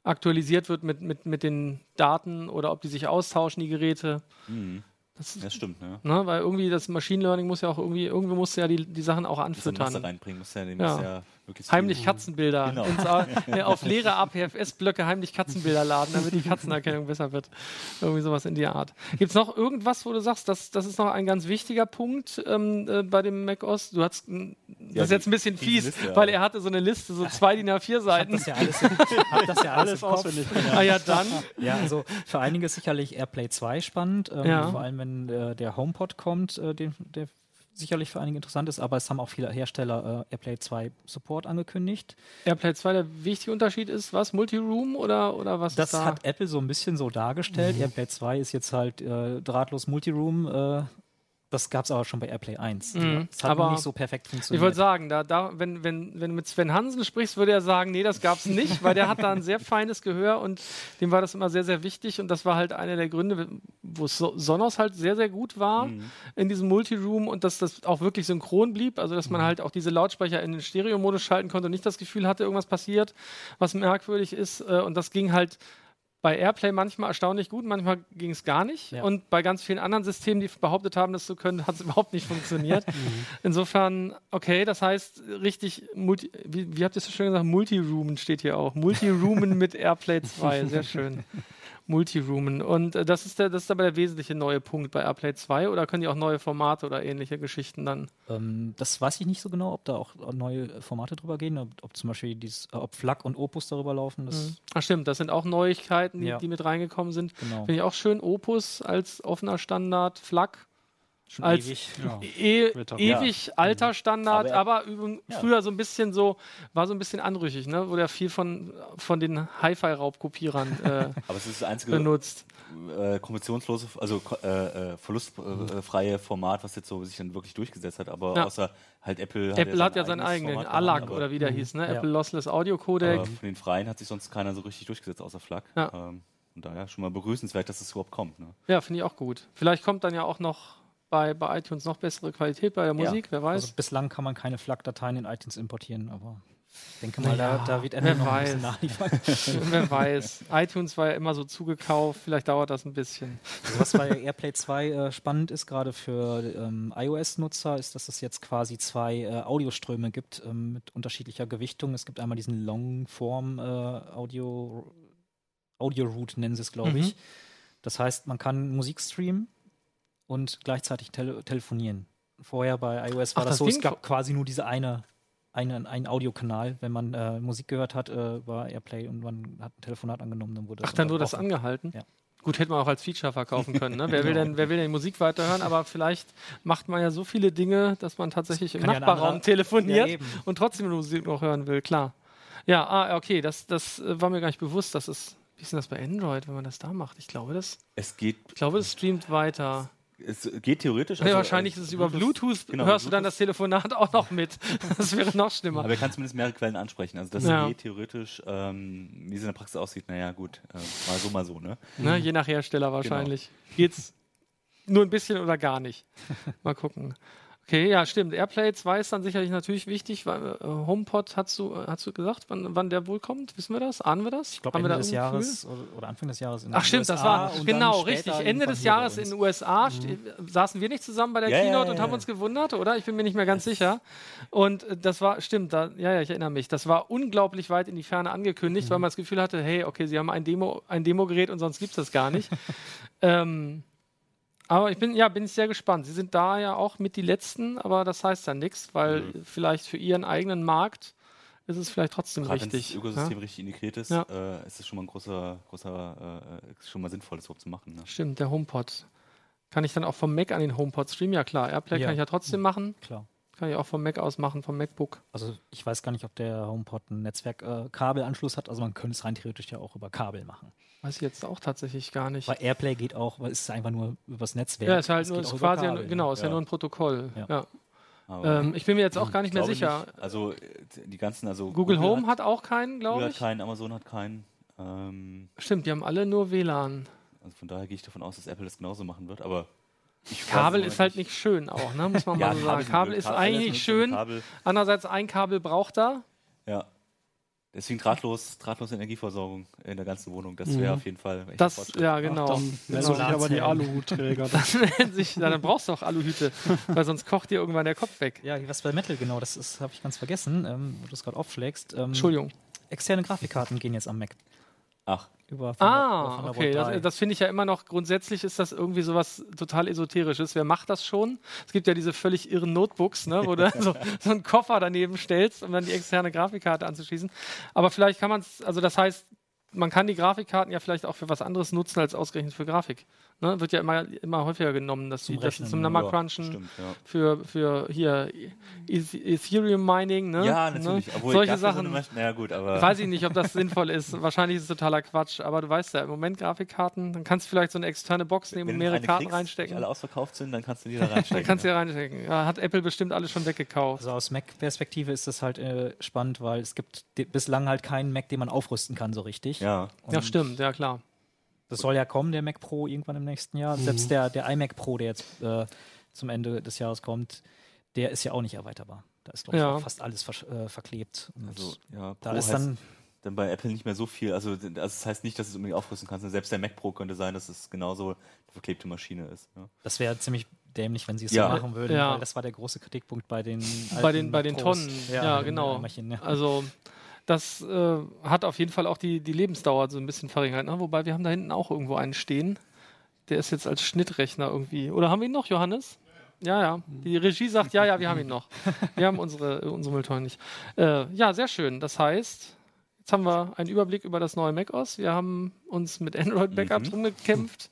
aktualisiert wird mit, mit, mit den Daten oder ob die sich austauschen, die Geräte. Mhm. Das, Das stimmt. Ne? ne? Weil irgendwie das Machine Learning muss ja auch irgendwie, irgendwie musst du ja die, die Sachen auch So eine Masse anfüttern. reinbringen muss ja, dem Ja. muss ja Heimlich viel- Katzenbilder. Genau. Ins, auf leere APFS-Blöcke heimlich Katzenbilder laden, damit die Katzenerkennung besser wird. Irgendwie sowas in die Art. Gibt es noch irgendwas, wo du sagst, das, das ist noch ein ganz wichtiger Punkt ähm, äh, bei dem Mac OS? Du hast, m, das Ja, ist jetzt ein bisschen fies, Liste, weil er hatte so eine Liste, so zwei DIN A4 Seiten. das ja alles, hab das ja alles, im Kopf. Ah ja, dann. Ja, also für einige ist sicherlich AirPlay 2 spannend, ähm, Ja. vor allem wenn äh, der HomePod kommt, äh, den, der sicherlich für einige interessant ist, aber es haben auch viele Hersteller äh, AirPlay 2 Support angekündigt. AirPlay 2, der wichtige Unterschied ist was? Multiroom oder, oder was Das da? hat Apple so ein bisschen so dargestellt. AirPlay 2 ist jetzt halt äh, drahtlos Multiroom. Das gab es aber schon bei AirPlay 1. Mhm, Das hat aber nicht so perfekt Ich funktioniert. wollte sagen, da, da, wenn, wenn, wenn du mit Sven Hansen sprichst, würde er sagen, nee, das gab es nicht, weil der hat da ein sehr feines Gehör und dem war das immer sehr, sehr wichtig und das war halt einer der Gründe, wo so Sonos halt sehr, sehr gut war in diesem Multiroom und dass das auch wirklich synchron blieb, also dass man halt auch diese Lautsprecher in den Stereo-Modus schalten konnte und nicht das Gefühl hatte, irgendwas passiert, was merkwürdig ist äh, und das ging halt bei Airplay manchmal erstaunlich gut, manchmal ging es gar nicht. Ja. Und bei ganz vielen anderen Systemen, die behauptet haben, das zu können, hat es überhaupt nicht funktioniert. Insofern, okay, das heißt richtig, multi, wie, wie habt ihr es so schön gesagt? Multiroomen steht hier auch. Multiroomen mit Airplay 2, sehr schön. Multiroomen. Und äh, das, ist der, das ist aber der wesentliche neue Punkt bei Airplay 2 oder können die auch neue Formate oder ähnliche Geschichten dann? Ähm, das weiß ich nicht so genau, ob da auch neue Formate drüber gehen, ob, ob zum Beispiel dieses, äh, ob FLAC und Opus darüber laufen. Das, Ach stimmt, das sind auch Neuigkeiten, die, Ja. die mit reingekommen sind. Genau. Finde ich auch schön. Opus als offener Standard, FLAC Schon als ewig. Ja. E doch- ewig alter Standard, Aber- aber, übung, Ja. früher so ein bisschen so, war so ein bisschen anrüchig, ne? Wurde ja viel von, von den Hi-Fi-Raubkopierern äh, Aber es ist das einzige benutzt. äh, kommissionslose, also äh, äh, verlustfreie Format, was jetzt so sich dann wirklich durchgesetzt hat. Aber Ja. außer halt Apple. Apple hat ja sein seinen eigenen, ALAC oder wie der hieß, ne? Ja. Apple Lossless Audio Codec. Aber von den Freien hat sich sonst keiner so richtig durchgesetzt, außer FLAC. Ja. Ähm, und daher schon mal begrüßenswert, dass es überhaupt kommt. Ne? Ja, finde ich auch gut. Vielleicht kommt dann ja auch noch bei, bei iTunes noch bessere Qualität bei der Musik, wer weiß. Also bislang kann man keine FLAC-Dateien in iTunes importieren, aber ich denke mal, Naja, da, da wird Apple noch ein weiß. bisschen nachliefern. wer weiß. iTunes war ja immer so zugekauft, vielleicht dauert das ein bisschen. Also was bei AirPlay 2 äh, spannend ist, gerade für ähm, iOS-Nutzer, ist, dass es jetzt quasi zwei äh, Audioströme gibt ähm, mit unterschiedlicher Gewichtung. Es gibt einmal diesen Longform äh, Audio, Audio Route, nennen sie es, glaube Mhm. ich. Das heißt, man kann Musik streamen und gleichzeitig tele telefonieren. Vorher bei iOS war Ach, das das so, es gab quasi nur diese eine einen, einen Audiokanal, wenn man äh, Musik gehört hat äh, über Airplay und man hat ein Telefonat angenommen, dann wurde Ach, dann wurde das angehalten? Ja. Gut, hätte man auch als Feature verkaufen können. Ne? wer, will denn, wer will denn Musik weiterhören? Aber vielleicht macht man ja so viele Dinge, dass man tatsächlich im ja Nachbarraum anderer- telefoniert Ja, und trotzdem Musik noch hören will, klar. Ja, ah, okay, das, das äh, war mir gar nicht bewusst. Das ist, wie ist denn das bei Android, wenn man das da macht? Ich glaube, das, Es geht, ich glaube, das streamt weiter. Es geht theoretisch. ja, also, wahrscheinlich äh, ist es über Bluetooth, genau, hörst du dann Bluetooth. das Telefonat auch noch mit. Das wäre noch schlimmer. Aber er kann zumindest mehrere Quellen ansprechen. Also das Ja. geht theoretisch, ähm, wie es in der Praxis aussieht, naja gut, äh, mal so, mal so, ne? Ne? Je nach Hersteller wahrscheinlich. Geht's nur ein bisschen oder gar nicht. Mal gucken. Okay, ja, stimmt. Airplay 2 ist dann sicherlich natürlich wichtig. Weil, äh, HomePod hast du, äh, hast du gesagt, wann, wann der wohl kommt? Wissen wir das? Ahnen wir das? Ich glaube, Ende da des Jahres oder, oder Anfang des Jahres. in Ach den stimmt, das USA war und dann genau richtig. Ende des Jahres in den USA ste- saßen wir nicht zusammen bei der ja, Keynote ja, und haben uns gewundert, oder? Ich bin mir nicht mehr ganz sicher. Und äh, das war stimmt, da, ja ja, ich erinnere mich. Das war unglaublich weit in die Ferne angekündigt, weil man das Gefühl hatte, hey, okay, sie haben ein Demo, ein Demogerät und sonst gibt es das gar nicht. ähm, aber ich bin ja bin sehr gespannt. Sie sind da ja auch mit die letzten, aber das heißt ja nichts, weil vielleicht für ihren eigenen Markt ist es vielleicht trotzdem Gerade wenn das richtig. Ökosystem ja? richtig integriert ist, Ja. äh, ist es schon mal ein großer, großer, äh, ist schon mal sinnvoll, das überhaupt zu machen. Ne? Stimmt, der HomePod. Kann ich dann auch vom Mac an den HomePod streamen? Ja klar, Airplay Ja. kann ich ja trotzdem machen. Klar. Kann ich auch vom Mac aus machen, vom MacBook. Also ich weiß gar nicht, ob der HomePod einen Netzwerk-Kabelanschluss hat. Also man könnte es rein theoretisch ja auch über Kabel machen. Weiß ich jetzt auch tatsächlich gar nicht. Weil Airplay geht auch, weil es ist einfach nur übers Netzwerk. ja, ist halt Es nur ist quasi, Kabel, ein, genau, ist ja. Ja. nur ein Protokoll. Ja. Ja. Ähm, ich bin mir jetzt auch gar nicht ich mehr sicher. Nicht, also äh, die ganzen, also Google, Home hat, hat auch keinen, Google glaube hat ich. keinen, Amazon hat keinen. Ähm, Stimmt, die haben alle nur WLAN. also von daher gehe ich davon aus, dass Apple das genauso machen wird. Aber ich Kabel ist halt nicht schön auch, ne? muss man Ja, mal so sagen. Kabel ist Kabel- eigentlich alles schön. Kabel, Andererseits ein Kabel braucht er. ja. Deswegen drahtlos, drahtlose Energieversorgung in der ganzen Wohnung. Das wäre Mhm. auf jeden Fall. echt Das, ja Ach, genau. dann genau. sich aber die. Aluhutträger. Sich, ja, dann brauchst du auch Aluhüte, weil sonst kocht dir irgendwann der Kopf weg. Ja, was bei Metal genau, das ist habe ich ganz vergessen, ähm, wo du es gerade aufschlägst. Ähm, Entschuldigung. Externe Grafikkarten gehen jetzt am Mac. Ach, Über Ah, über okay. Das, Thunderbolt 3. das finde ich ja immer noch, grundsätzlich ist das irgendwie sowas total Esoterisches. Wer macht das schon? Es gibt ja diese völlig irren Notebooks, ne, wo du so, so einen Koffer daneben stellst, um dann die externe Grafikkarte anzuschließen. Aber vielleicht kann man es, also das heißt, man kann die Grafikkarten ja vielleicht auch für was anderes nutzen als ausgerechnet für Grafik. Ne? Wird ja immer, immer häufiger genommen, dass Zum die das zum ja. Number ja, Crunchen stimmt, ja. für, für hier Eth- Ethereum Mining, ne? Ja, natürlich. Ne? Obwohl Solche so Sachen. eine Masch- naja, gut, aber. Weiß ich nicht, ob das sinnvoll ist. Wahrscheinlich ist es totaler Quatsch. Aber du weißt ja, im Moment Grafikkarten, dann kannst du vielleicht so eine externe Box nehmen und wenn mehrere Karten kriegst, die reinstecken. alle ausverkauft sind, dann kannst du die da reinstecken. Dann kannst du ja. ja reinstecken. Ja, hat Apple bestimmt alles schon weggekauft. Also aus Mac-Perspektive ist das halt äh, spannend, weil es gibt bislang halt keinen Mac, den man aufrüsten kann so richtig. ja. Ja, stimmt, ja klar. Das soll ja kommen, der Mac Pro, irgendwann im nächsten Jahr. Selbst der, der iMac Pro, der jetzt äh, zum Ende des Jahres kommt, der ist ja auch nicht erweiterbar. Da ist, glaube ich, Ja. fast alles versch- äh, verklebt. Und Also, ja, da Pro ist heißt dann, dann bei Apple nicht mehr so viel. Also, also das heißt nicht, dass du es unbedingt aufrüsten kannst. Selbst der Mac Pro könnte sein, dass es genauso eine verklebte Maschine ist. Ja. das wäre ziemlich dämlich, wenn sie es Ja. so machen würden, Ja. weil das war der große Kritikpunkt bei den Bei den, bei den Pros. Tonnen. Ja, genau. Ja. Also, das äh, hat auf jeden Fall auch die, die Lebensdauer so ein bisschen verringert. Ne? Wobei wir haben da hinten auch irgendwo einen stehen. Der ist jetzt als Schnittrechner irgendwie. Oder haben wir ihn noch, Johannes? Ja, ja. Die Regie sagt, ja, ja, wir haben ihn noch. Wir haben unsere, unsere Mülltonnen nicht. Äh, ja, sehr schön. Das heißt, jetzt haben wir einen Überblick über das neue macOS. Wir haben uns mit Android-Backups Mhm. rumgekämpft.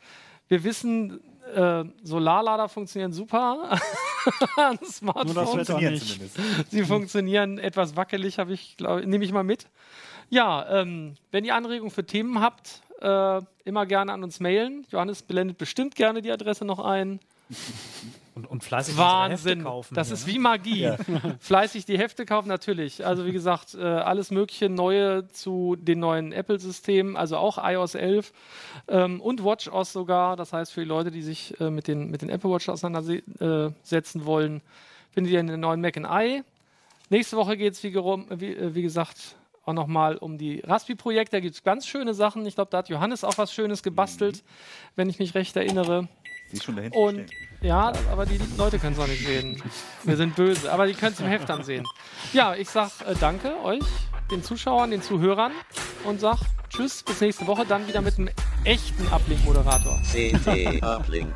Wir wissen, äh, Solarlader funktionieren super an Nur das Smartphones. Wetter Funktioniert nicht. zumindest. Sie funktionieren etwas wackelig, habe ich, glaube nehme ich mal mit. Ja, ähm, wenn ihr Anregungen für Themen habt, äh, immer gerne an uns mailen. Johannes blendet bestimmt gerne die Adresse noch ein. Und, und fleißig Wahnsinn. kaufen. Das hier, ist ne? wie Magie. Fleißig die Hefte kaufen, natürlich. Also wie gesagt, äh, alles mögliche Neue zu den neuen Apple-Systemen, also auch iOS 11 ähm, und WatchOS sogar. Das heißt, für die Leute, die sich äh, mit, den, mit den Apple Watch auseinandersetzen wollen, findet ihr in den neuen Mac Eye. Nächste Woche geht es, wie, wie, äh, wie gesagt, auch nochmal um die Raspi-Projekte. Da gibt es ganz schöne Sachen. Ich glaube, da hat Johannes auch was Schönes gebastelt, wenn ich mich recht erinnere. Sie ist schon dahinter Und stehen. ja, aber die Leute können es auch nicht sehen. Wir sind böse, aber die können es im Heft dann sehen. Ja, ich sag äh, danke euch, den Zuschauern, den Zuhörern und sag Tschüss, bis nächste Woche, dann wieder mit einem echten Uplink-Moderator. CT Uplink.